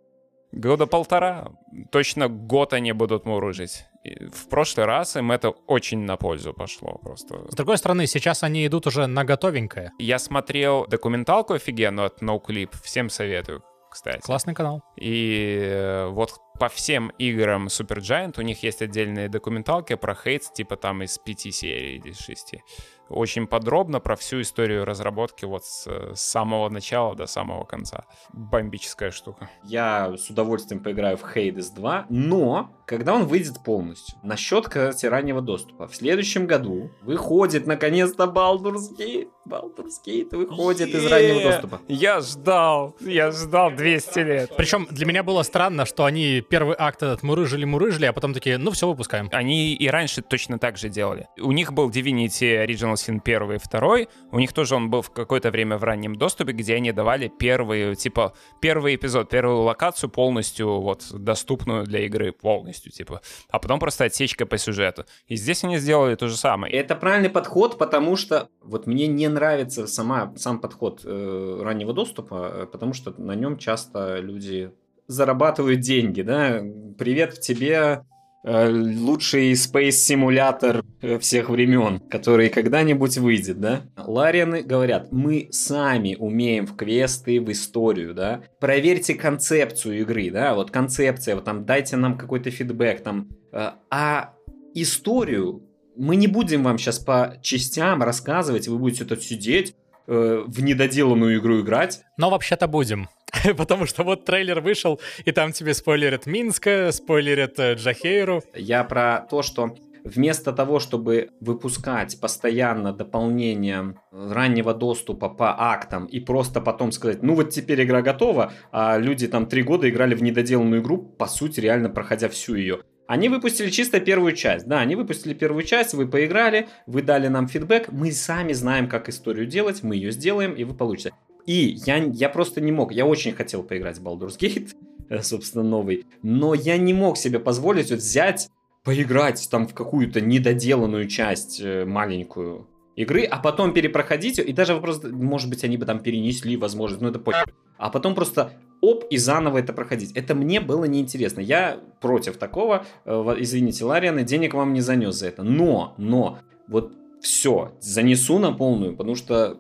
года полтора. Точно год они будут мурыжить. И в прошлый раз им это очень на пользу пошло просто.
С другой стороны, сейчас они идут уже на готовенькое.
Я смотрел документалку офигенную от NoClip, всем советую, кстати.
Классный канал.
И э, вот по всем играм Supergiant у них есть отдельные документалки про хейтс, типа там из пяти серий из шести. Очень подробно про всю историю разработки вот с, с самого начала до самого конца. Бомбическая штука.
Я с удовольствием поиграю в Hades 2, но когда он выйдет полностью, насчет, кстати, раннего доступа, в следующем году выходит наконец-то Baldur's Gate. Baldur's Gate выходит из раннего доступа.
Я ждал, я ждал 200 лет.
Причем для меня было странно, что они первый акт этот мурыжили-мурыжили, а потом такие, ну все, выпускаем.
Они и раньше точно так же делали. У них был Divinity Original Sin 1 и 2, у них тоже он был в какое-то время в раннем доступе, где они давали первый, типа, первый эпизод, первую локацию полностью вот доступную для игры полностью, типа, а потом просто отсечка по сюжету. И здесь они сделали то же самое.
Это правильный подход, потому что вот мне не нравится сама, сам подход э, раннего доступа, э, потому что на нем часто люди зарабатывают деньги, да. Привет тебе, лучший спейс-симулятор э, всех времен, который когда-нибудь выйдет, да? Ларианы говорят, мы сами умеем в квесты, в историю, да? Проверьте концепцию игры, да? Вот концепция, вот там дайте нам какой-то фидбэк, там. Э, а историю мы не будем вам сейчас по частям рассказывать, вы будете тут сидеть, э, в недоделанную игру играть.
Но вообще-то будем. Потому что вот трейлер вышел, и там тебе спойлерят Минска, спойлерят э, Джахейру.
Я про то, что вместо того, чтобы выпускать постоянно дополнение раннего доступа по актам и просто потом сказать, ну вот теперь игра готова, а люди там три года играли в недоделанную игру, по сути, реально проходя всю ее. Они выпустили чисто первую часть. Да, они выпустили первую часть, вы поиграли, вы дали нам фидбэк, мы сами знаем, как историю делать, мы ее сделаем, и вы получите. И я, я просто не мог, я очень хотел поиграть в Baldur's Gate, э, собственно, новый, но я не мог себе позволить вот взять, поиграть там в какую-то недоделанную часть э, маленькую игры, а потом перепроходить ее, и даже вопрос, может быть, они бы там перенесли возможность, ну это позже. А потом просто оп, и заново это проходить. Это мне было неинтересно. Я против такого, э, извините, Ларианы, денег вам не занес за это. Но, но, вот все, занесу на полную, потому что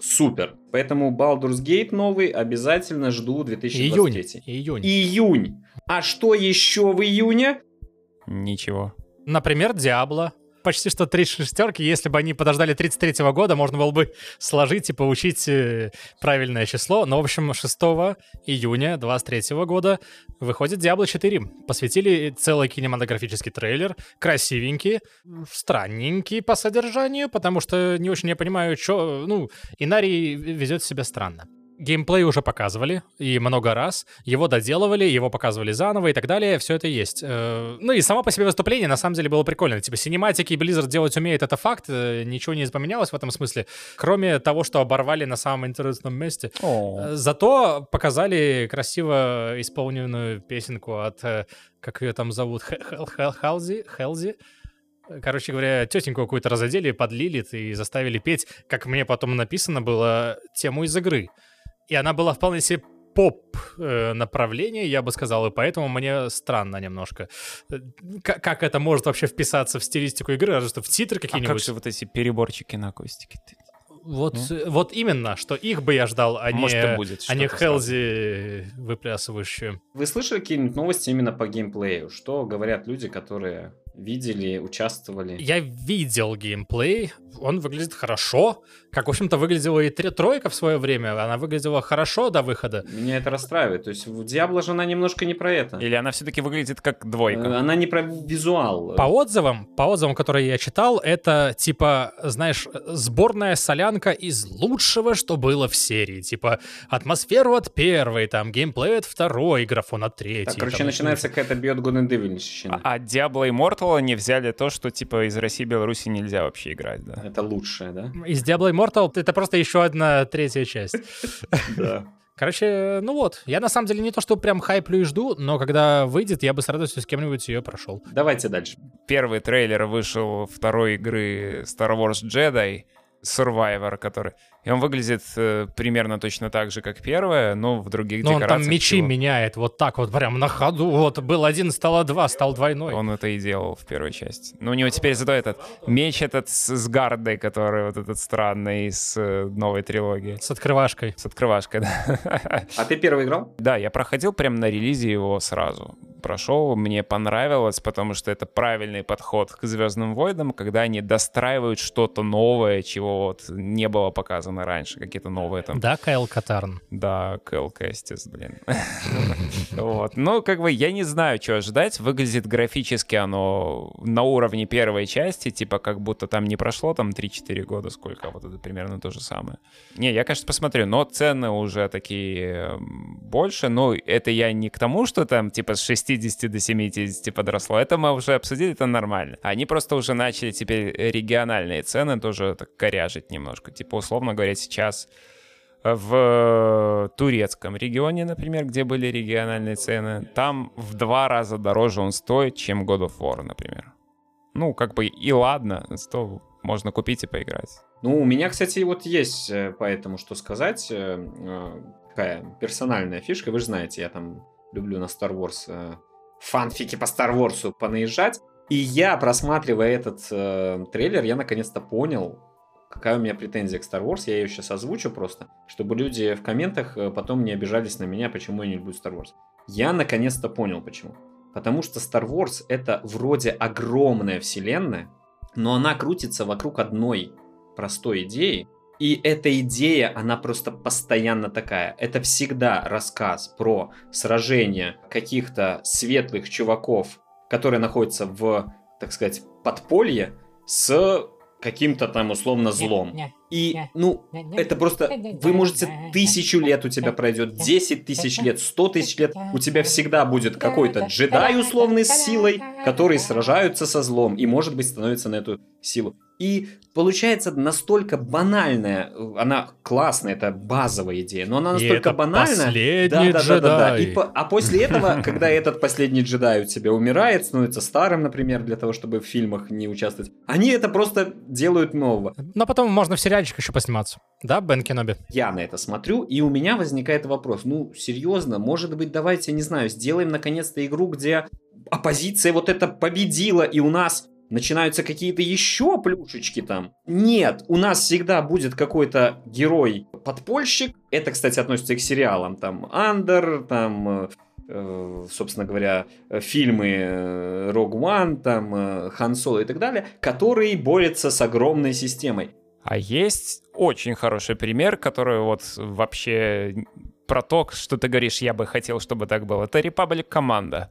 супер. Поэтому Baldur's Gate новый обязательно жду 2023.
Июнь. Июнь.
Июнь. А что еще в июне?
Ничего.
Например, Диабло почти что три шестерки. Если бы они подождали 33-го года, можно было бы сложить и получить э, правильное число. Но, в общем, 6 июня 23 года выходит Diablo 4. Посвятили целый кинематографический трейлер. Красивенький, странненький по содержанию, потому что не очень я понимаю, что... Ну, Инарий ведет себя странно геймплей уже показывали, и много раз. Его доделывали, его показывали заново и так далее. Все это есть. Э, ну и само по себе выступление на самом деле было прикольно. Типа синематики Blizzard делать умеет, это факт. Э, ничего не поменялось в этом смысле. Кроме того, что оборвали на самом интересном месте.
О.
Зато показали красиво исполненную песенку от... Как ее там зовут? Хелзи? Хелзи? Короче говоря, тетеньку какую-то разодели, подлили и заставили петь, как мне потом написано было, тему из игры. И она была вполне себе поп э, направление, я бы сказал, и поэтому мне странно немножко. Как, как это может вообще вписаться в стилистику игры, разве что в титры какие-нибудь?
А как же вот эти переборчики на акустике?
Вот, ну? вот именно, что их бы я ждал, а
Может,
не,
будет
а не Хелзи выплясывающую.
Вы слышали какие-нибудь новости именно по геймплею? Что говорят люди, которые видели, участвовали?
Я видел геймплей, он выглядит хорошо, как, в общем-то, выглядела и тройка в свое время, она выглядела хорошо до выхода.
Меня это расстраивает, то есть в Диабло же она немножко не про это.
Или она все-таки выглядит как двойка?
Э, она не про визуал.
По отзывам, по отзывам, которые я читал, это, типа, знаешь, сборная солянка из лучшего, что было в серии, типа, атмосферу от первой, там, геймплей от второй, графон от третьей.
Так, короче,
там,
начинается какая-то Beyond Good and Evil
а, а Diablo Immortal они взяли то, что, типа, из России и Беларуси нельзя вообще играть, да?
Это лучшее, да?
Из Diablo Immortal это просто еще одна третья часть.
Да.
Короче, ну вот, я на самом деле не то, что прям хайплю и жду, но когда выйдет, я бы с радостью с кем-нибудь ее прошел.
Давайте дальше.
Первый трейлер вышел второй игры Star Wars Jedi. Survivor, который... И он выглядит э, примерно точно так же, как первое, но в других
Но он
декорациях.
там мечи
всего.
меняет вот так вот прям на ходу. Вот был один, стало два, стал двойной.
Он это и делал в первой части. Но у него теперь зато этот меч этот с, с гардой, который вот этот странный из э, новой трилогии.
С открывашкой.
С открывашкой, да.
А ты первый играл?
Да, я проходил прям на релизе его сразу. Прошел, мне понравилось, потому что это правильный подход к Звездным войнам, когда они достраивают что-то новое, чего вот не было показано раньше, какие-то новые там
Да, Кайл Катарн.
Да, Кэл Кэстис, блин. Вот. Ну, как бы, я не знаю, что ожидать. Выглядит графически оно на уровне первой части, типа, как будто там не прошло там 3-4 года, сколько, а вот это примерно то же самое. Не, я, конечно, посмотрю, но цены уже такие эм, больше, но это я не к тому, что там, типа, с 60 до 70 подросло, это мы уже обсудили, это нормально. Они просто уже начали теперь региональные цены тоже так коряжить немножко. Типа, условно говоря, сейчас в турецком регионе, например, где были региональные цены, там в два раза дороже он стоит, чем God of War, например. Ну, как бы и ладно, зато можно купить и поиграть.
Ну, у меня, кстати, вот есть э, по этому что сказать. э, э, Такая персональная фишка. Вы же знаете, я там люблю на Star Wars э, фанфики по Star Wars понаезжать. И я, просматривая этот э, трейлер, я наконец-то понял, какая у меня претензия к Star Wars. Я ее сейчас озвучу просто, чтобы люди в комментах э, потом не обижались на меня, почему я не люблю Star Wars. Я наконец-то понял, почему. Потому что Star Wars это вроде огромная вселенная, но она крутится вокруг одной простой идеи. И эта идея, она просто постоянно такая. Это всегда рассказ про сражение каких-то светлых чуваков, которые находятся в, так сказать, подполье с каким-то там условно злом. И, ну, это просто... Вы можете тысячу лет у тебя пройдет, 10 тысяч лет, 100 тысяч лет. У тебя всегда будет какой-то джедай условный с силой, которые сражаются со злом и, может быть, становятся на эту силу. И получается настолько банальная, она классная, это базовая идея, но она
И
настолько
это
банальная.
последний
да, да, да, да, да. И по- а после этого, когда этот последний джедай у тебя умирает, становится старым, например, для того, чтобы в фильмах не участвовать, они это просто делают нового.
Но потом можно в сериальчик еще посниматься. Да, Бен Кеноби?
Я на это смотрю, и у меня возникает вопрос. Ну, серьезно, может быть, давайте, не знаю, сделаем наконец-то игру, где оппозиция вот это победила, и у нас начинаются какие-то еще плюшечки там. Нет, у нас всегда будет какой-то герой-подпольщик. Это, кстати, относится и к сериалам. Там Андер, там, э, э, собственно говоря, э, фильмы э, Rogue One, там э, Хан Соло и так далее, который борется с огромной системой.
А есть очень хороший пример, который вот вообще про то, что ты говоришь, я бы хотел, чтобы так было. Это Republic команда.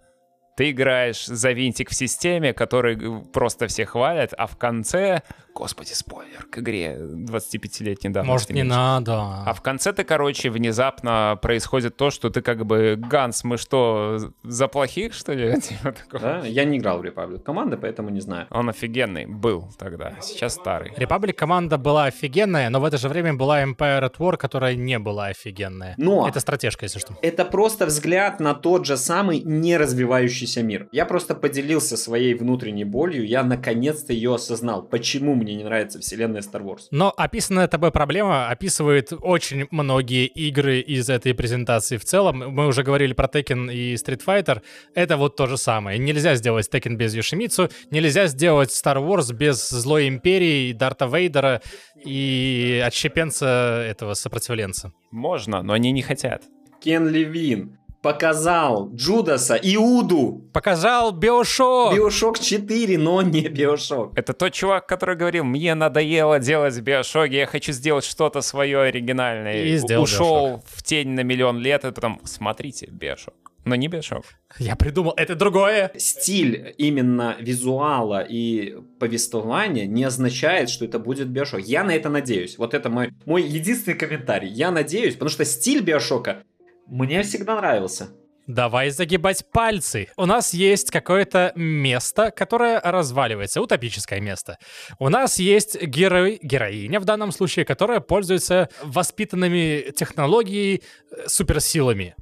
Ты играешь за винтик в системе, который просто все хвалят, а в конце... Господи, спойлер к игре 25-летней давности.
Может, не
меньше.
надо.
А в конце ты, короче, внезапно происходит то, что ты как бы, Ганс, мы что, за плохих, что ли? Типа.
Да? Я не играл в Republic команды, поэтому не знаю.
Он офигенный был тогда, сейчас старый.
Republic команда была офигенная, но в это же время была Empire at War, которая не была офигенная.
Но
Это стратежка, если что.
это просто взгляд на тот же самый не развивающийся мир. Я просто поделился своей внутренней болью, я наконец-то ее осознал, почему мне не нравится вселенная Star Wars.
Но описанная тобой проблема описывает очень многие игры из этой презентации в целом. Мы уже говорили про Tekken и Street Fighter. Это вот то же самое. Нельзя сделать Tekken без Йошимицу, нельзя сделать Star Wars без Злой Империи, Дарта Вейдера и отщепенца этого сопротивленца.
Можно, но они не хотят.
Кен Левин показал Джудаса Иуду.
Показал Биошок!
Биошок 4, но не Биошок.
Это тот чувак, который говорил, мне надоело делать биошоги, я хочу сделать что-то свое оригинальное.
И сделал
Ушел в тень на миллион лет, и потом, смотрите, биошок. Но не биошок.
Я придумал, это другое.
Стиль именно визуала и повествования не означает, что это будет Биошок. Я на это надеюсь. Вот это мой, мой единственный комментарий. Я надеюсь, потому что стиль Биошока мне всегда нравился.
Давай загибать пальцы. У нас есть какое-то место, которое разваливается, утопическое место. У нас есть герой, героиня в данном случае, которая пользуется воспитанными технологией э, суперсилами.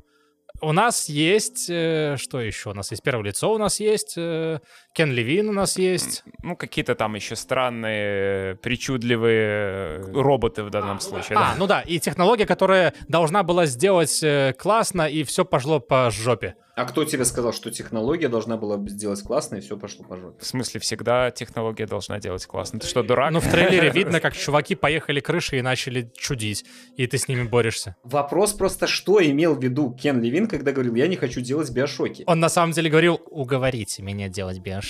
У нас есть... э, что еще? У нас есть первое лицо, у нас есть... э, Кен Левин у нас есть.
Ну, какие-то там еще странные, причудливые роботы в данном случае.
А,
да.
ну да, и технология, которая должна была сделать э, классно, и все пошло по жопе.
А кто тебе сказал, что технология должна была бы сделать классно, и все пошло по жопе?
В смысле, всегда технология должна делать классно. Ты что, дурак?
Ну, в трейлере видно, как чуваки поехали крыши и начали чудить, и ты с ними борешься.
Вопрос просто, что имел в виду Кен Левин, когда говорил, я не хочу делать биошоки.
Он на самом деле говорил, уговорите меня делать биошоки.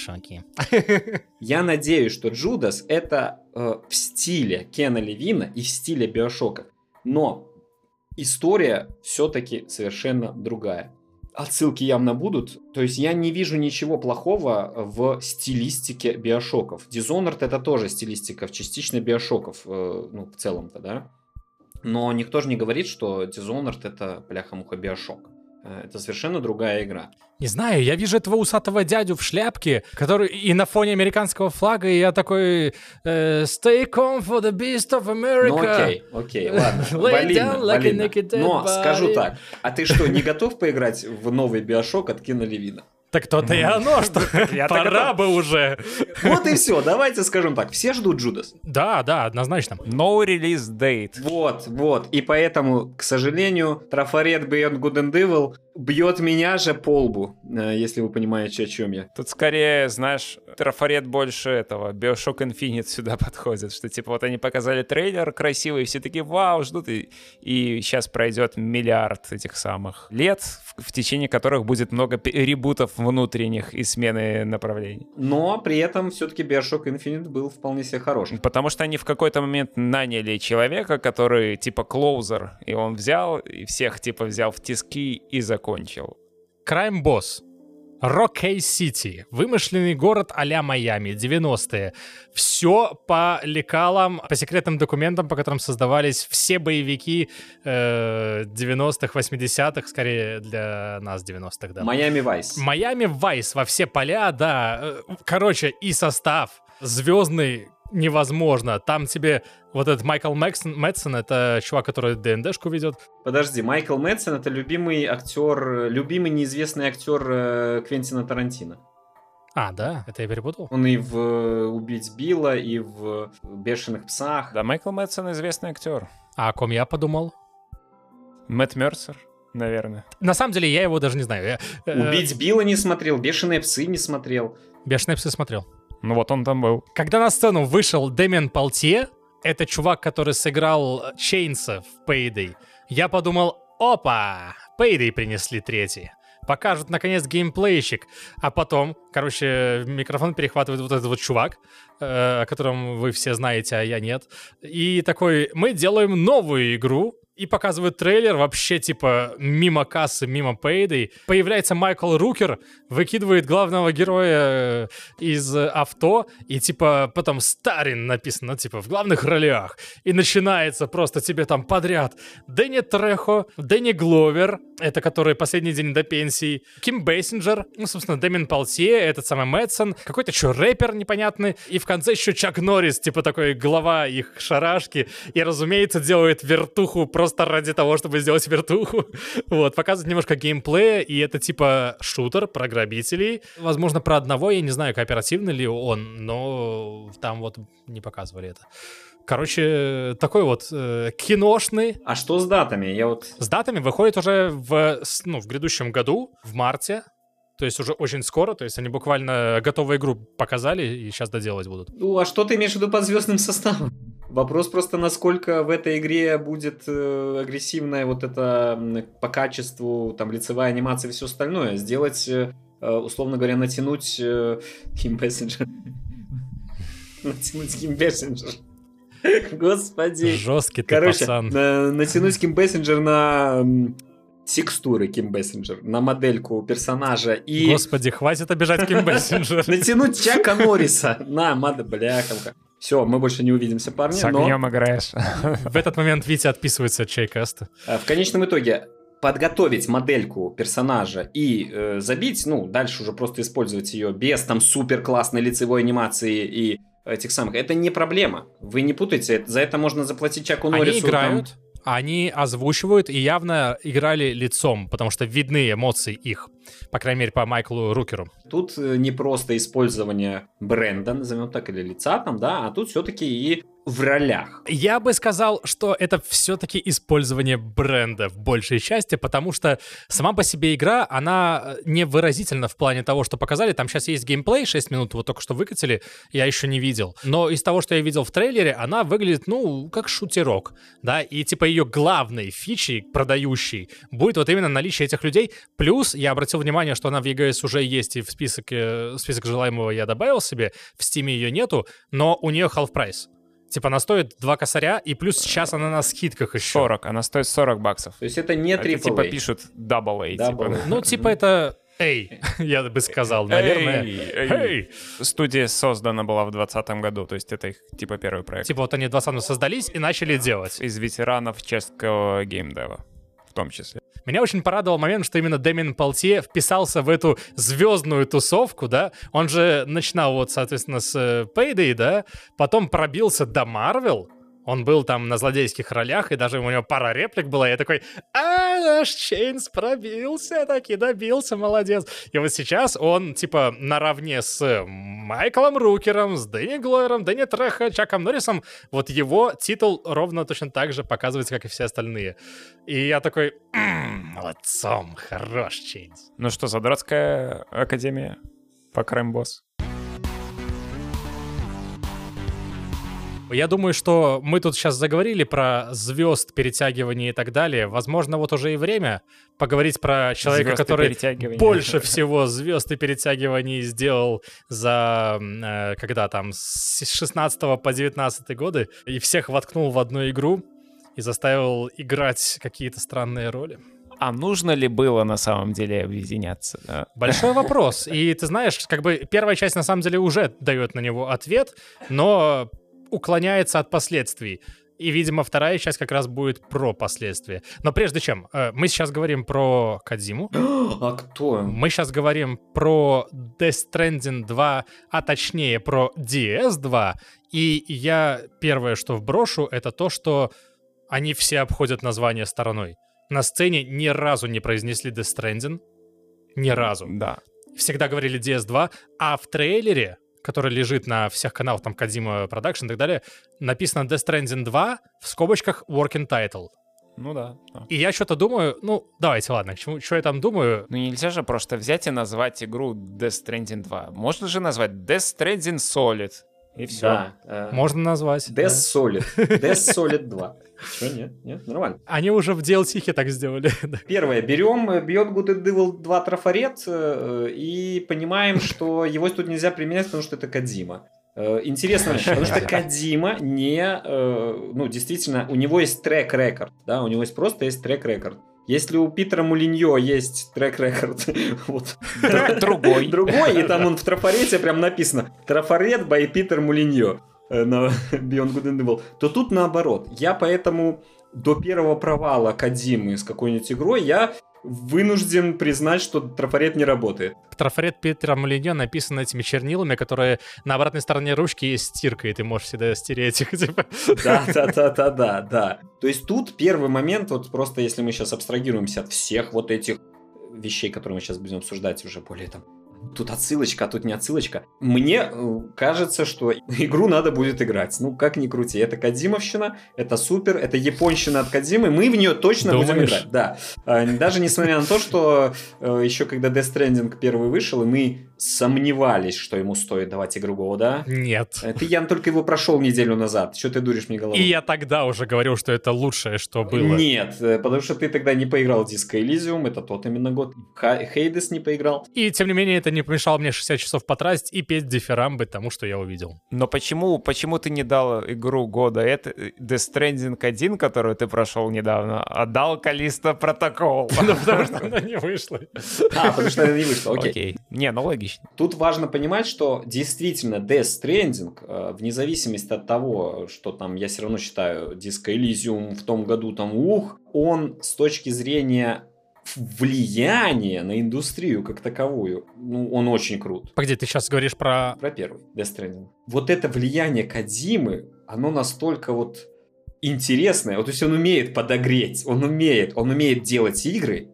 Я надеюсь, что Джудас это э, в стиле Кена Левина и в стиле биошока. Но история все-таки совершенно другая. Отсылки явно будут. То есть я не вижу ничего плохого в стилистике биошоков. Dishonored это тоже стилистика, частично биошоков, э, ну, в целом-то, да. Но никто же не говорит, что Dishonored это бляха-муха биошок. Э, Это совершенно другая игра.
Не знаю, я вижу этого усатого дядю в шляпке, который и на фоне американского флага, и я такой э, «Stay calm for the beast of America».
Ну окей, окей, ладно.
Down like dead
Но
body.
скажу так, а ты что, не готов поиграть в новый Биошок от Кена Левина?
Так то-то и оно, что пора бы уже.
Вот и все, давайте скажем так, все ждут Джудас.
Да, да, однозначно.
No release date.
Вот, вот, и поэтому, к сожалению, трафарет Beyond Good and Evil бьет меня же по лбу, э, если вы понимаете, о чем я.
Тут скорее, знаешь, трафарет больше этого. Bioshock Infinite сюда подходит. Что типа вот они показали трейлер красивый, все такие вау, ждут. И, и сейчас пройдет миллиард этих самых лет, в, в течение которых будет много ребутов внутренних и смены направлений.
Но при этом все-таки Bioshock Infinite был вполне себе хорош.
Потому что они в какой-то момент наняли человека, который типа клоузер, и он взял и всех типа взял в тиски и закончил.
Crime Boss. Рокей Сити. Вымышленный город а-ля Майами, 90-е. Все по лекалам, по секретным документам, по которым создавались все боевики э, 90-х, 80-х, скорее для нас 90-х, да.
Майами Вайс.
Майами Вайс во все поля, да. Э, Короче, и состав звездный невозможно. Там тебе вот этот Майкл Мэксон, Мэтсон, это чувак, который ДНДшку ведет.
Подожди, Майкл Мэтсон это любимый актер, любимый неизвестный актер э, Квентина Тарантино.
А, да, это я перепутал.
Он и в «Убить Билла», и в «Бешеных псах».
Да, Майкл Мэтсон известный актер.
А о ком я подумал?
Мэтт Мерсер, наверное.
На самом деле, я его даже не знаю. Я, э,
«Убить Билла» не смотрел, «Бешеные псы» не смотрел.
Бешеные псы смотрел.
Ну вот он там был.
Когда на сцену вышел Дэмиан Палтье, это чувак, который сыграл Чейнса в Payday, я подумал, опа, Payday принесли третий. Покажут, наконец, геймплейщик. А потом, короче, микрофон перехватывает вот этот вот чувак, э, о котором вы все знаете, а я нет. И такой, мы делаем новую игру, и показывают трейлер вообще типа мимо кассы, мимо Payday. Появляется Майкл Рукер, выкидывает главного героя э, из авто, и типа потом Старин написано, типа в главных ролях. И начинается просто тебе там подряд. Дэнни Трехо, Дэнни Гловер, это который последний день до пенсии, Ким Бейсинджер, ну, собственно, Дэмин Палтье, этот самый Мэтсон, какой-то еще рэпер непонятный, и в конце еще Чак Норрис, типа такой глава их шарашки, и, разумеется, делает вертуху просто ради того, чтобы сделать вертуху. Вот, показывает немножко геймплея, и это типа шутер про грабителей. Возможно, про одного, я не знаю, кооперативный ли он, но там вот не показывали это. Короче, такой вот э, киношный.
А что с датами? Я вот...
С датами выходит уже в, ну, в грядущем году, в марте. То есть уже очень скоро, то есть они буквально готовую игру показали и сейчас доделать будут.
Ну, а что ты имеешь в виду под звездным составом? Вопрос просто, насколько в этой игре будет э, агрессивная вот эта м, по качеству, там, лицевая анимация и все остальное. Сделать, э, э, условно говоря, натянуть э, Ким Бессенджер. Натянуть Ким Бессенджер. Господи.
Жесткий ты
Короче,
пацан.
на- натянуть Ким Бессенджер на текстуры Ким Бессенджер, на модельку персонажа и
Господи, хватит обижать Ким Бессинджер.
натянуть Чака Норриса на мод... Бляха. Все, мы больше не увидимся, парни,
С
но
огнем играешь.
В этот момент Витя отписывается от чайкаста.
э, в конечном итоге подготовить модельку персонажа и э, забить, ну, дальше уже просто использовать ее без там супер классной лицевой анимации и этих самых, это не проблема. Вы не путайте, за это можно заплатить Чаку
Они
Норрису. там-
играют, они озвучивают и явно играли лицом, потому что видны эмоции их, по крайней мере, по Майклу Рукеру.
Тут э, не просто использование бренда, назовем так, или лица там, да, а тут все-таки и в ролях.
Я бы сказал, что это все-таки использование бренда в большей части, потому что сама по себе игра, она э, не выразительна в плане того, что показали. Там сейчас есть геймплей, 6 минут вот только что выкатили, я еще не видел. Но из того, что я видел в трейлере, она выглядит, ну, как шутерок, да, и типа ее главной фичей, продающей, будет вот именно наличие этих людей. Плюс я обратил внимание, что она в EGS уже есть и в список, э, список желаемого я добавил себе, в Steam ее нету, но у нее half price. Типа она стоит 2 косаря, и плюс сейчас она на скидках еще.
40, она стоит 40 баксов.
То есть это не
Это
AAA.
типа пишут double A.
Double
типа.
Ну, типа это... Эй, я бы сказал, наверное.
Эй! Студия создана была в 2020 году, то есть это их типа первый проект.
Типа вот они в 20 создались и начали делать.
Из ветеранов чешского геймдева в том числе.
Меня очень порадовал момент, что именно Дэмин Палтье вписался в эту звездную тусовку, да. Он же начинал вот, соответственно, с э, Payday, да, потом пробился до Marvel, он был там на злодейских ролях, и даже у него пара реплик была. Я такой, а, наш Чейнс пробился, таки добился, молодец. И вот сейчас он, типа, наравне с Майклом Рукером, с Дэнни Глойером, Дэнни Треха, Чаком Норрисом, вот его титул ровно точно так же показывается, как и все остальные. И я такой, «М, молодцом, хорош Чейнс.
Ну что, Задротская академия по Крайм-босс?
Я думаю, что мы тут сейчас заговорили про звезд, перетягивание и так далее. Возможно, вот уже и время поговорить про человека,
Звезд
который больше всего звезд и перетягиваний сделал за, э, когда там, с 16 по 19 годы, и всех воткнул в одну игру и заставил играть какие-то странные роли.
А нужно ли было на самом деле объединяться?
Большой вопрос. И ты знаешь, как бы первая часть на самом деле уже дает на него ответ, но уклоняется от последствий. И, видимо, вторая часть как раз будет про последствия. Но прежде чем, э, мы сейчас говорим про Кадзиму,
А кто?
мы сейчас говорим про Death Stranding 2, а точнее про DS2, и я первое, что вброшу, это то, что они все обходят название стороной. На сцене ни разу не произнесли Death Stranding, ни разу
Да.
всегда говорили DS2, а в трейлере, который лежит на всех каналах, там Kojima Production и так далее, написано Death Stranding 2 в скобочках Working Title.
Ну да. да.
И я что-то думаю, ну, давайте, ладно, к чему, что я там думаю,
Ну нельзя же просто взять и назвать игру Death Stranding 2. Можно же назвать Death Stranding Solid. И все.
Да. э,
можно назвать.
Death
да.
Solid. Death Solid 2. Что, нет? Нет? Нормально.
Они уже в DLC так сделали.
Первое. Берем э, Beyond Good and Evil 2 трафарет э, и понимаем, что его тут нельзя применять, потому что это Кадима. Э, Интересно, потому что Кадима не... э, Ну, действительно, у него есть трек-рекорд. Да, у него есть просто есть трек-рекорд. Если у Питера Мулиньо есть трек-рекорд, вот,
Др- Другой.
другой, и там он в трафарете прям написано «Трафарет by Питер Мулиньо» э, на Beyond Good and Evil, то тут наоборот. Я поэтому до первого провала Кадимы с какой-нибудь игрой я вынужден признать, что трафарет не работает.
Трафарет Питера Молиньо написан этими чернилами, которые на обратной стороне ручки есть стирка, и ты можешь всегда стереть их. Типа.
Да, да, да, да, да, да. То есть тут первый момент, вот просто если мы сейчас абстрагируемся от всех вот этих вещей, которые мы сейчас будем обсуждать уже более там Тут отсылочка, а тут не отсылочка. Мне э, кажется, что игру надо будет играть. Ну, как ни крути. Это Кадимовщина, это супер, это японщина от Кадимы. Мы в нее точно будем
Думаешь?
играть. Да. А, Даже несмотря на то, что э, еще когда Death Stranding первый вышел, и мы сомневались, что ему стоит давать игру года.
Нет.
Э, Ты, Ян, только его прошел неделю назад. Что ты дуришь мне голову?
И я тогда уже говорил, что это лучшее, что было.
Нет, э, потому что ты тогда не поиграл в Disco Elysium, это тот именно год. Хейдес не поиграл.
И тем не менее это не помешало мне 60 часов потратить и петь дифирамбы тому, что я увидел.
Но почему, почему ты не дал игру года? Это Death Stranding 1, которую ты прошел недавно, а дал Калиста Протокол.
Ну, потому что она не вышла.
А, потому что это не окей.
Окей. Не, ну логично.
Тут важно понимать, что действительно Death Stranding, э, вне зависимости от того, что там, я все равно считаю, Disco Elysium в том году там ух, он с точки зрения влияния на индустрию как таковую, ну, он очень крут.
Погоди, ты сейчас говоришь про...
Про первый, Death Stranding. Вот это влияние Кадимы, оно настолько вот интересное. Вот, то есть он умеет подогреть, он умеет, он умеет делать игры,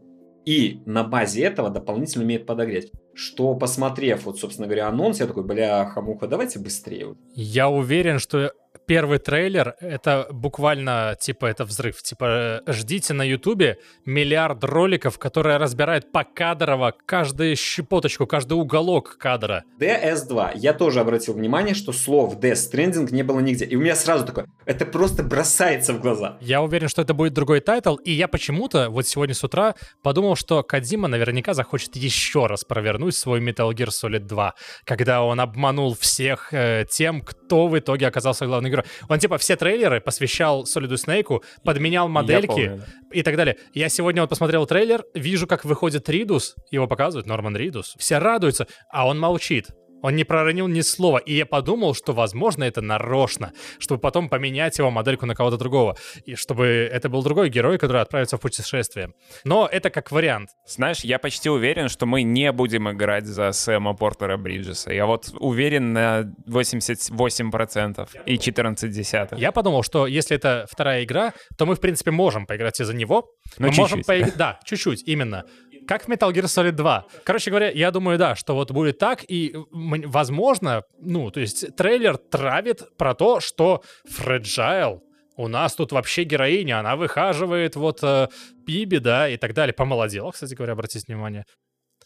и на базе этого дополнительно умеет подогреть. Что, посмотрев, вот, собственно говоря, анонс, я такой, бля, хамуха, давайте быстрее.
Я уверен, что первый трейлер — это буквально, типа, это взрыв. Типа, ждите на Ютубе миллиард роликов, которые разбирают покадрово каждую щепоточку, каждый уголок кадра.
DS2. Я тоже обратил внимание, что слов Death Stranding не было нигде. И у меня сразу такое, это просто бросается в глаза.
Я уверен, что это будет другой title, и я почему-то вот сегодня с утра подумал, что Кодзима наверняка захочет еще раз провернуть свой Metal Gear Solid 2, когда он обманул всех э, тем, кто в итоге оказался главным игрой. Он типа все трейлеры посвящал Солиду Снейку, подменял модельки
помню, да.
и так далее. Я сегодня вот посмотрел трейлер, вижу, как выходит Ридус, его показывают, Норман Ридус. Все радуются, а он молчит. Он не проронил ни слова, и я подумал, что, возможно, это нарочно, чтобы потом поменять его модельку на кого-то другого, и чтобы это был другой герой, который отправится в путешествие. Но это как вариант.
Знаешь, я почти уверен, что мы не будем играть за Сэма Портера Бриджеса. Я вот уверен на 88% и 14 десятых.
Я подумал, что если это вторая игра, то мы, в принципе, можем поиграть и за него.
Ну,
мы можем
чуть-чуть.
поиграть... Да, чуть-чуть, именно. Как в Metal Gear Solid 2. Короче говоря, я думаю, да, что вот будет так, и, м, возможно, ну, то есть трейлер травит про то, что Fragile у нас тут вообще героиня, она выхаживает вот э, Биби, да, и так далее. Помолодела, кстати говоря, обратите внимание.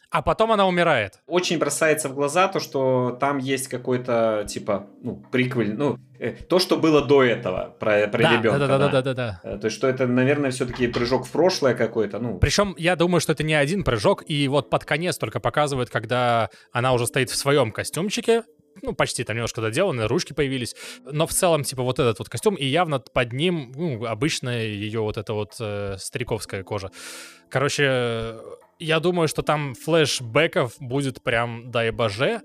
А потом она умирает.
Очень бросается в глаза то, что там есть какой-то, типа, ну, приквель, ну, э, то, что было до этого про, про
да,
ребенка.
да, да, да, да, да, да.
Э, То есть, что это, наверное, все-таки прыжок в прошлое какой-то, ну,
Причем я думаю, что это не один прыжок, и вот под конец только показывают, когда она уже стоит в своем костюмчике, ну, почти там немножко доделаны, ручки появились, но в целом, типа, вот этот вот костюм, и явно под ним, ну, обычная ее вот эта вот э, стариковская кожа. Короче, я думаю, что там флешбеков будет прям дай боже,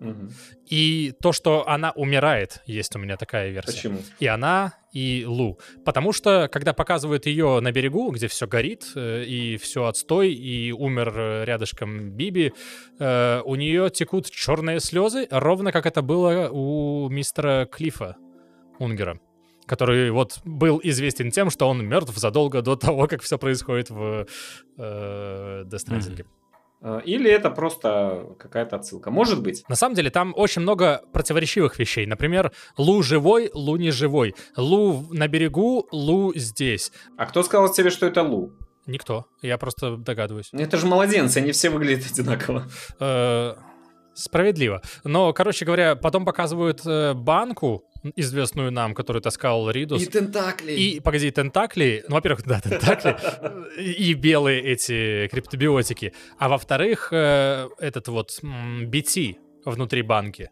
мгм.
и то, что она умирает, есть у меня такая версия.
почему?
И она, и Лу. Потому что, когда показывают ее на берегу, где все горит, э, и все отстой, и умер э, рядышком Биби, э, у нее текут черные слезы, ровно как это было у мистера Клифа Унгера который вот был известен тем, что он мертв задолго до того, как все происходит в э, Death Stranding.
Э, Или это просто какая-то отсылка. Может быть.
На самом деле там очень много противоречивых вещей. Например, Лу живой, Лу не живой. Лу на берегу, Лу здесь.
А кто сказал тебе, что это Лу?
Никто. Я просто догадываюсь.
Ну, Это же младенцы, они все выглядят одинаково.
Э, Справедливо. Но, короче говоря, потом показывают э, банку, известную нам, которую таскал Ридус.
тентакли.
И, погоди, тентакли, ну, во-первых, да, тентакли, и белые эти криптобиотики, а во-вторых, э, этот вот BT внутри банки.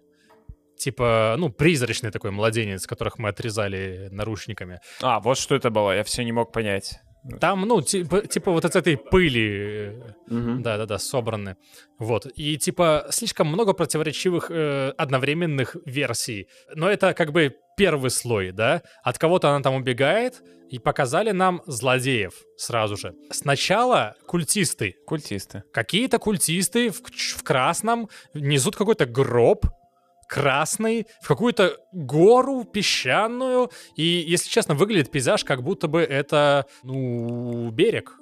Типа, ну, призрачный такой младенец, которых мы отрезали наручниками.
А, вот что это было, я все не мог понять.
Там, ну, типа, типа вот от этой пыли э. Да-да-да, собраны. Вот. И типа слишком много противоречивых э, одновременных версий. Но это как бы первый слой, да? От кого-то она там убегает, и показали нам злодеев сразу же. Сначала культисты.
Культисты.
Какие-то культисты в, в красном несут какой-то гроб красный в какую-то гору песчаную. И, если честно, выглядит пейзаж, как будто бы это, ну, берег.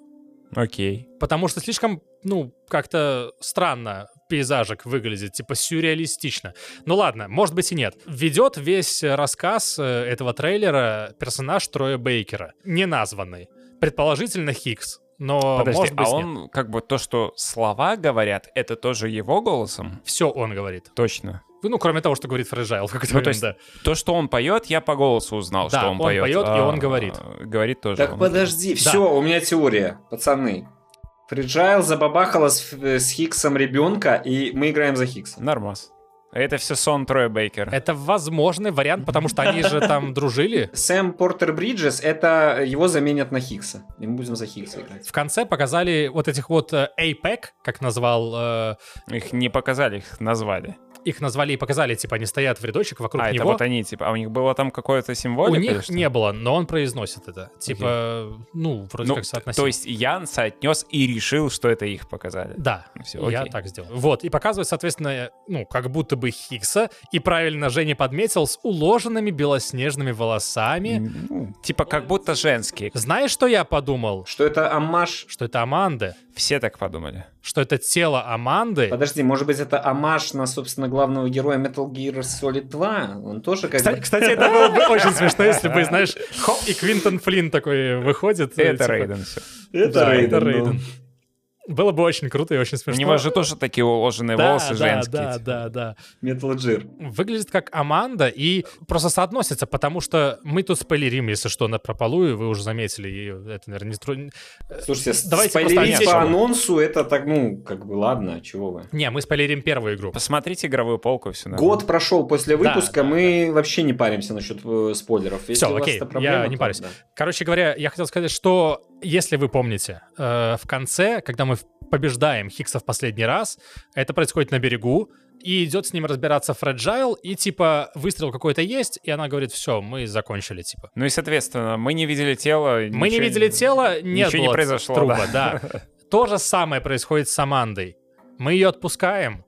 Окей.
Потому что слишком, ну, как-то странно пейзажик выглядит, типа сюрреалистично. Ну ладно, может быть и нет. Ведет весь рассказ э, этого трейлера персонаж Троя Бейкера, не названный. Предположительно Хикс, но
Подожди,
может быть
а он как бы то, что слова говорят, это тоже его голосом?
Все он говорит.
Точно.
Ну, кроме того, что говорит Фрэджайл в какой-то
Ну, то
да.
То, что он поет, я по голосу узнал,
Да,
что он,
он
поет.
поет, и
А,
он говорит.
Говорит тоже.
Так
он.
подожди, все, у меня теория, пацаны. Фриджайл забабахала с, э, с Хиксом ребенка, и мы играем за Хикса.
Нормас. Это все сон Троя Бейкера.
Это возможный вариант, потому что они же там дружили.
Сэм Портер Бриджес, это его заменят на Хикса. И мы будем за Хикса играть.
В конце показали вот этих вот э, APEC, как назвал э,
Их не показали, их назвали.
Их назвали и показали, типа, они стоят в рядочек вокруг
А, это
него.
вот они, типа, а у них было там какое-то
У
символика? или
них
что?
не было, но он произносит это. Типа, ну, вроде
Ну,
как соотносимо.
то есть Ян соотнес и решил, что это их показали.
Да,
Всё,
я
окей.
так сделал. Вот, и показывает, соответственно, ну, как будто бы Хиггса, и правильно Женя подметил, с уложенными белоснежными волосами.
Ну, типа как будто женские.
Знаешь, что я подумал?
Что это амаш?
Что это Аманда.
Все так подумали.
Что это тело Аманды.
Подожди, может быть, это амаш на, собственно, главного героя Metal Gear Solid 2? Он тоже как
Кстати,
бы...
кстати, это было бы очень смешно, если бы, знаешь, хоп, и Квинтон Флинн такой выходит.
Это
типа,
Рейден все.
Это
ну.
Рейден. Было бы очень круто и очень
У
смешно.
него же тоже такие уложенные
да,
волосы
да,
женские.
Да,
типа.
да, да.
Gear.
Выглядит как Аманда и просто соотносится, потому что мы тут спойлерим, если что, на прополую, вы уже заметили, и это, наверное, не трудно.
Слушайте, с-
Давайте
спойлерить
по
анонсу, это так, ну, как бы, ладно, чего вы.
Не, мы спойлерим первую игру.
Посмотрите игровую полку, все
Год прошел после
Да,
выпуска,
да,
мы вообще не паримся насчет э, спойлеров. Если у вас
окей,
это
я
проблема,
не парюсь.
да.
Короче говоря, я хотел сказать, что если вы помните, э, в конце, когда мы побеждаем Хикса в последний раз, это происходит на берегу, и идет с ним разбираться Фреджайл, и типа выстрел какой-то есть, и она говорит, все, мы закончили, типа.
Ну и, соответственно, мы не видели тело.
Мы не
ничего
видели тело, нет
ничего не
было
произошло,
труба,
да.
да. То же самое происходит с Амандой. Мы ее отпускаем,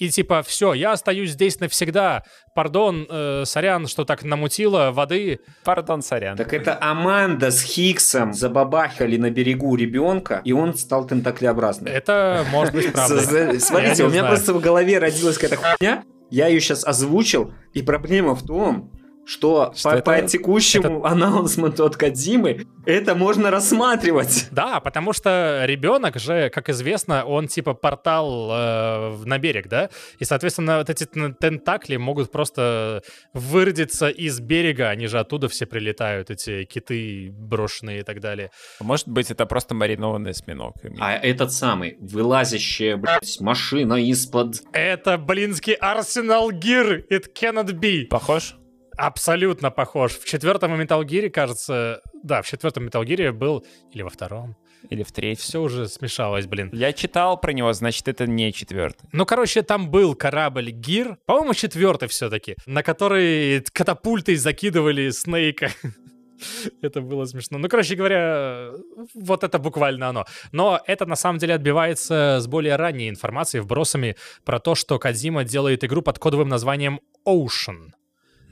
и типа, все, я остаюсь здесь навсегда. Пардон, э, сорян, что так намутило воды.
Пардон, сорян.
Так это Аманда с Хиксом забабахали на берегу ребенка, и он стал тентаклеобразным.
Это может быть правда.
Смотрите, у меня просто в голове родилась какая-то хуйня, я ее сейчас озвучил, и проблема в том, что,
Что
по,
это-
по текущему анонсменту от Кадзимы это можно рассматривать.
Да, потому что ребенок же, как известно, он типа портал э, на берег, да? И, соответственно, вот эти тен- тентакли могут просто выродиться из берега, они же оттуда все прилетают, эти киты брошенные и так далее.
Может быть, это просто маринованный осьминог.
А этот самый, вылазящая, блядь, машина из-под...
Это блинский Арсенал Гир, it cannot be.
Похож?
Абсолютно похож. В четвертом Metal Gear, кажется, да, в четвертом Metal Gear был, или во втором.
Или в третьем?
Все уже смешалось, блин.
Я читал про него, значит, это не четвертый.
Ну, короче, там был корабль Гир, по-моему, четвертый все-таки, на который катапультой закидывали Снейка. Это было смешно. Ну, короче говоря, вот это буквально оно. Но это на самом деле отбивается с более ранней информацией, вбросами про то, что Кадзима делает игру под кодовым названием Ocean.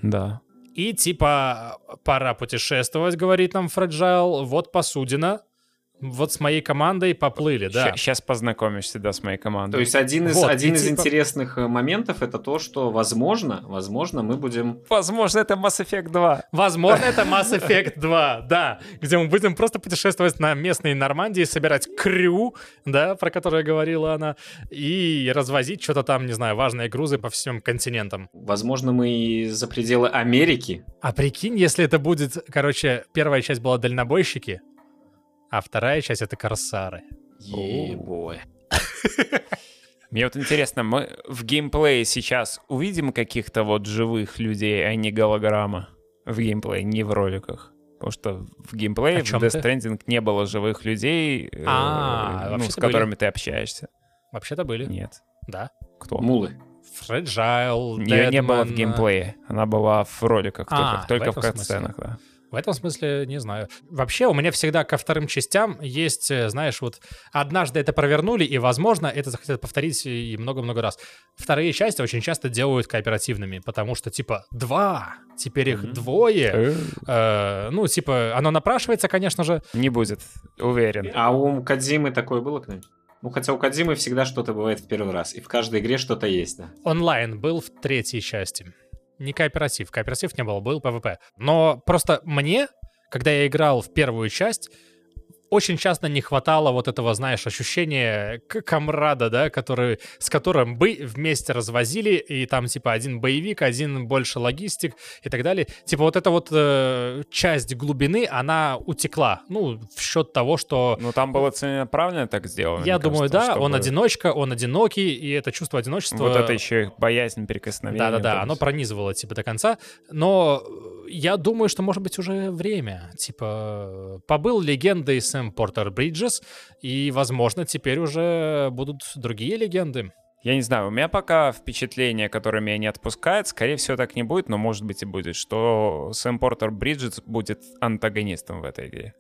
Да.
И типа пора путешествовать, говорит нам Фраджайл. Вот посудина. Вот с моей командой поплыли, да.
Сейчас познакомишься, да, с моей командой.
То есть один из,
Вот,
один из
типа-
интересных э, моментов это то, что возможно, возможно, мы будем...
Возможно, это Mass Effect 2.
Возможно, это Mass Effect 2, да, где мы будем просто путешествовать на местной Нормандии, собирать крю, да, про которое говорила она, и развозить что-то там, не знаю, важные грузы по всем континентам.
Возможно, мы и за пределы Америки.
А прикинь, если это будет, короче, первая часть была дальнобойщики, а вторая часть — это корсары.
Ебой.
Мне вот интересно, мы в геймплее сейчас увидим каких-то вот живых людей, а не голограмма в геймплее, не в роликах? Потому что в геймплее в Death? Stranding не было живых людей, э,
А,
ну, с которыми ты общаешься.
Вообще-то были,
Нет.
да.
Кто?
Мулы.
Фреджайл,
Ее не было в геймплее. Она была в роликах,
А,
только, только
в
катсценах, да.
В этом смысле не знаю. Вообще у меня всегда ко вторым частям есть, э, знаешь, вот однажды это провернули, и, возможно, это захотят повторить и много-много раз. Вторые части очень часто делают кооперативными, потому что, типа, два, теперь их
Мгм.
двое.
Э,
Э, ну, типа, оно напрашивается, конечно же.
Не будет, уверен.
А у Кадзимы такое было когда-нибудь? Ну, хотя у Кадзимы всегда что-то бывает в первый раз. И в каждой игре что-то есть, да.
Онлайн был в третьей части. Не кооператив. Кооператив не был, был PvP. Но просто мне, когда я играл в первую часть, очень часто не хватало вот этого, знаешь, ощущения комрада, да, который, с которым бы вместе развозили, и там, типа, один боевик, один больше логистик и так далее. Типа, вот эта вот э, часть глубины, она утекла, ну, в счет того, что
Ну, там было целенаправленно так сделано.
я думаю,
кажется,
да, он
чтобы
одиночка, он одинокий, и это чувство одиночества...
Вот это еще их боязнь прикосновения.
Да-да-да, оно пронизывало, типа, до конца. Но я думаю, что, может быть, уже время. Типа, побыл легендой Сэм Портер Бриджес, и, возможно, теперь уже будут другие легенды.
Я не знаю, у меня пока впечатление, которое меня не отпускает, скорее всего так не будет, но может быть и будет, что Сэм Портер Бриджитс будет антагонистом в этой игре.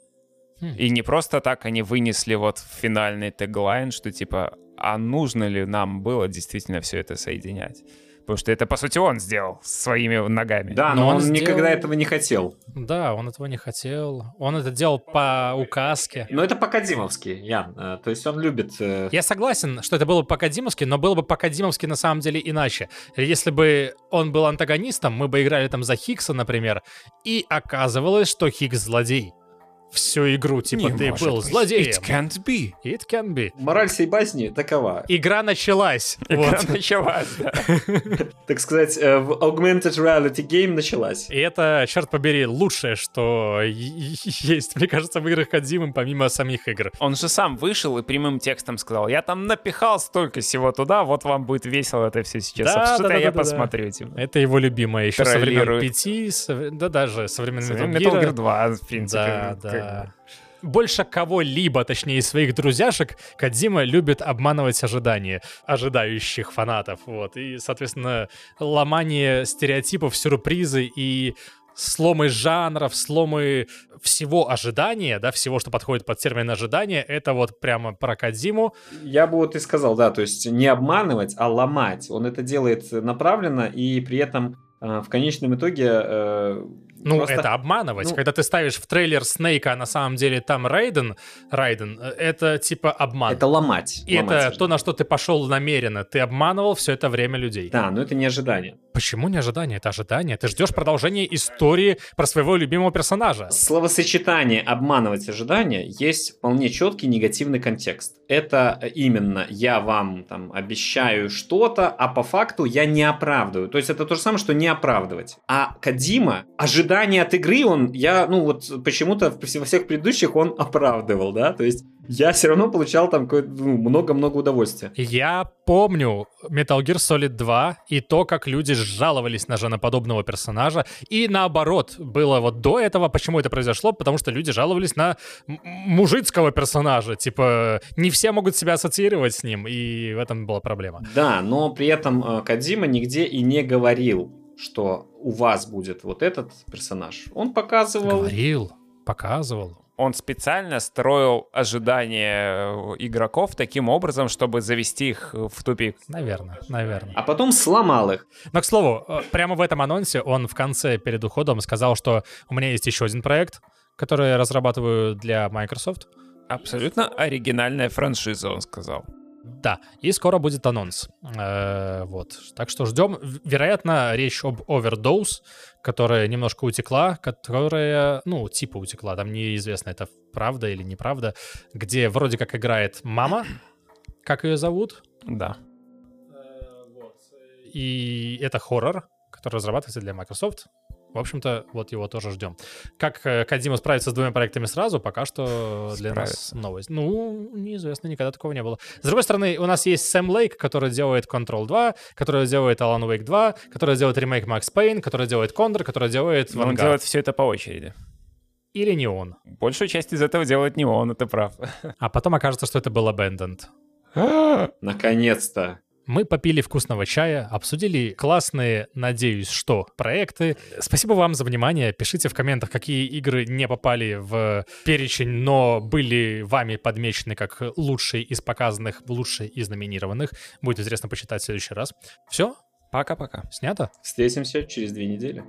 Хм.
И не просто так они вынесли вот финальный теглайн, что типа, а нужно ли нам было действительно все это соединять? Потому что это, по сути, он сделал своими ногами.
Да,
Но
но,
он
он,
сделал-
никогда этого не хотел.
Да, он этого не хотел. Он это делал по указке.
Но это по-кадимовски, Ян. Э, То есть он любит... э,
Я согласен, что это было по-кадимовски, но было бы по-кадимовски на самом деле иначе. Если бы он был антагонистом, мы бы играли там за Хиггса, например, и оказывалось, что Хиггс злодей. Всю игру, типа,
Не
ты
может
был
быть.
злодеем.
It can't be.
It can be.
Мораль сей басни такова.
Игра началась.
Игра
Вот.
началась, да.
Так сказать, э, в Augmented Reality Game началась.
И это, черт побери, лучшее, что есть, мне кажется, в играх Кодзимы, помимо самих игр.
Он же сам вышел и прямым текстом сказал, я там напихал столько всего туда, вот вам будет весело это все сейчас.
Да,
Что-то
да, да,
я
да, да.
посмотрю. Типа.
Это его любимое еще со времен
Троллирует.
5, со- да даже со времен Metal Gear.
Gear 2, в принципе.
Да,
как бы.
Больше кого-либо, точнее, из своих друзьяшек, Кадзима любит обманывать ожидания ожидающих фанатов. Вот. И, соответственно, ломание стереотипов, сюрпризы и сломы жанров, сломы всего ожидания, да, всего, что подходит под термин ожидания, это вот прямо про Кадзиму.
Я бы вот и сказал, да, то есть не обманывать, а ломать. Он это делает направленно и при этом э, в конечном итоге... э,
Ну,
просто-
это обманывать.
ну-
Когда ты ставишь в трейлер Снейка, а на самом деле там Райден, Райден, э, это типа обман.
Это ломать.
И
ломать
это
ожидания.
то, на что ты пошел намеренно. Ты обманывал все это время людей.
Да, но это не ожидание.
Почему не ожидание? Это ожидание. Ты ждешь продолжения истории про своего любимого персонажа.
Словосочетание «обманывать ожидания» есть вполне четкий негативный контекст. Это именно я вам там обещаю что-то, а по факту я не оправдываю. То есть это то же самое, что не оправдывать. А Кадима, ожидание от игры, он, я, ну вот почему-то во всех предыдущих он оправдывал, да? То есть я все равно получал там ну, много-много удовольствия.
Я помню Metal Gear Solid 2 и то, как люди жаловались на женоподобного персонажа. И наоборот, было вот до этого, почему это произошло? Потому что люди жаловались на мужицкого персонажа. Типа, не все могут себя ассоциировать с ним, и в этом была проблема.
Да, но при этом э, Кадима нигде и не говорил, что у вас будет вот этот персонаж. Он показывал...
Говорил, показывал.
Он специально строил ожидания э, игроков таким образом, чтобы завести их э, в тупик.
Наверное, наверное.
А потом сломал их.
Но, к слову, э, прямо в этом анонсе он в конце, перед уходом, сказал, что у меня есть еще один проект, который я разрабатываю для Microsoft.
Абсолютно оригинальная франшиза, он сказал.
Да, и скоро будет анонс. Э, вот. Так что ждем. Вероятно, речь об Overdose, которая немножко утекла, которая, ну, типа утекла, там неизвестно, это правда или неправда, где вроде как играет мама, как ее зовут,
Да.
и это хоррор, который разрабатывается для Microsoft. В общем-то, вот его тоже ждем. Как э, Кадзима справится с двумя проектами сразу, пока что для нас
Справится.
новость. Ну, неизвестно, никогда такого не было. С другой стороны, у нас есть Сэм Лейк, который делает Control 2, который делает Alan Wake 2, который делает ремейк Max Payne, который делает Condor, который делает
Но он
Vanguard.
делает все это по очереди.
Или не он.
Большую часть из этого делает не он, это прав.
А потом окажется, что это был Abandoned.
Наконец-то.
Мы попили вкусного чая, обсудили классные, надеюсь, что проекты. Спасибо вам за внимание. Пишите в комментах, какие игры не попали в перечень, но были вами подмечены как лучшие из показанных, лучшие из номинированных. Будет интересно почитать в следующий раз. Все,
Пока-пока.
снято.
Встретимся через две недели.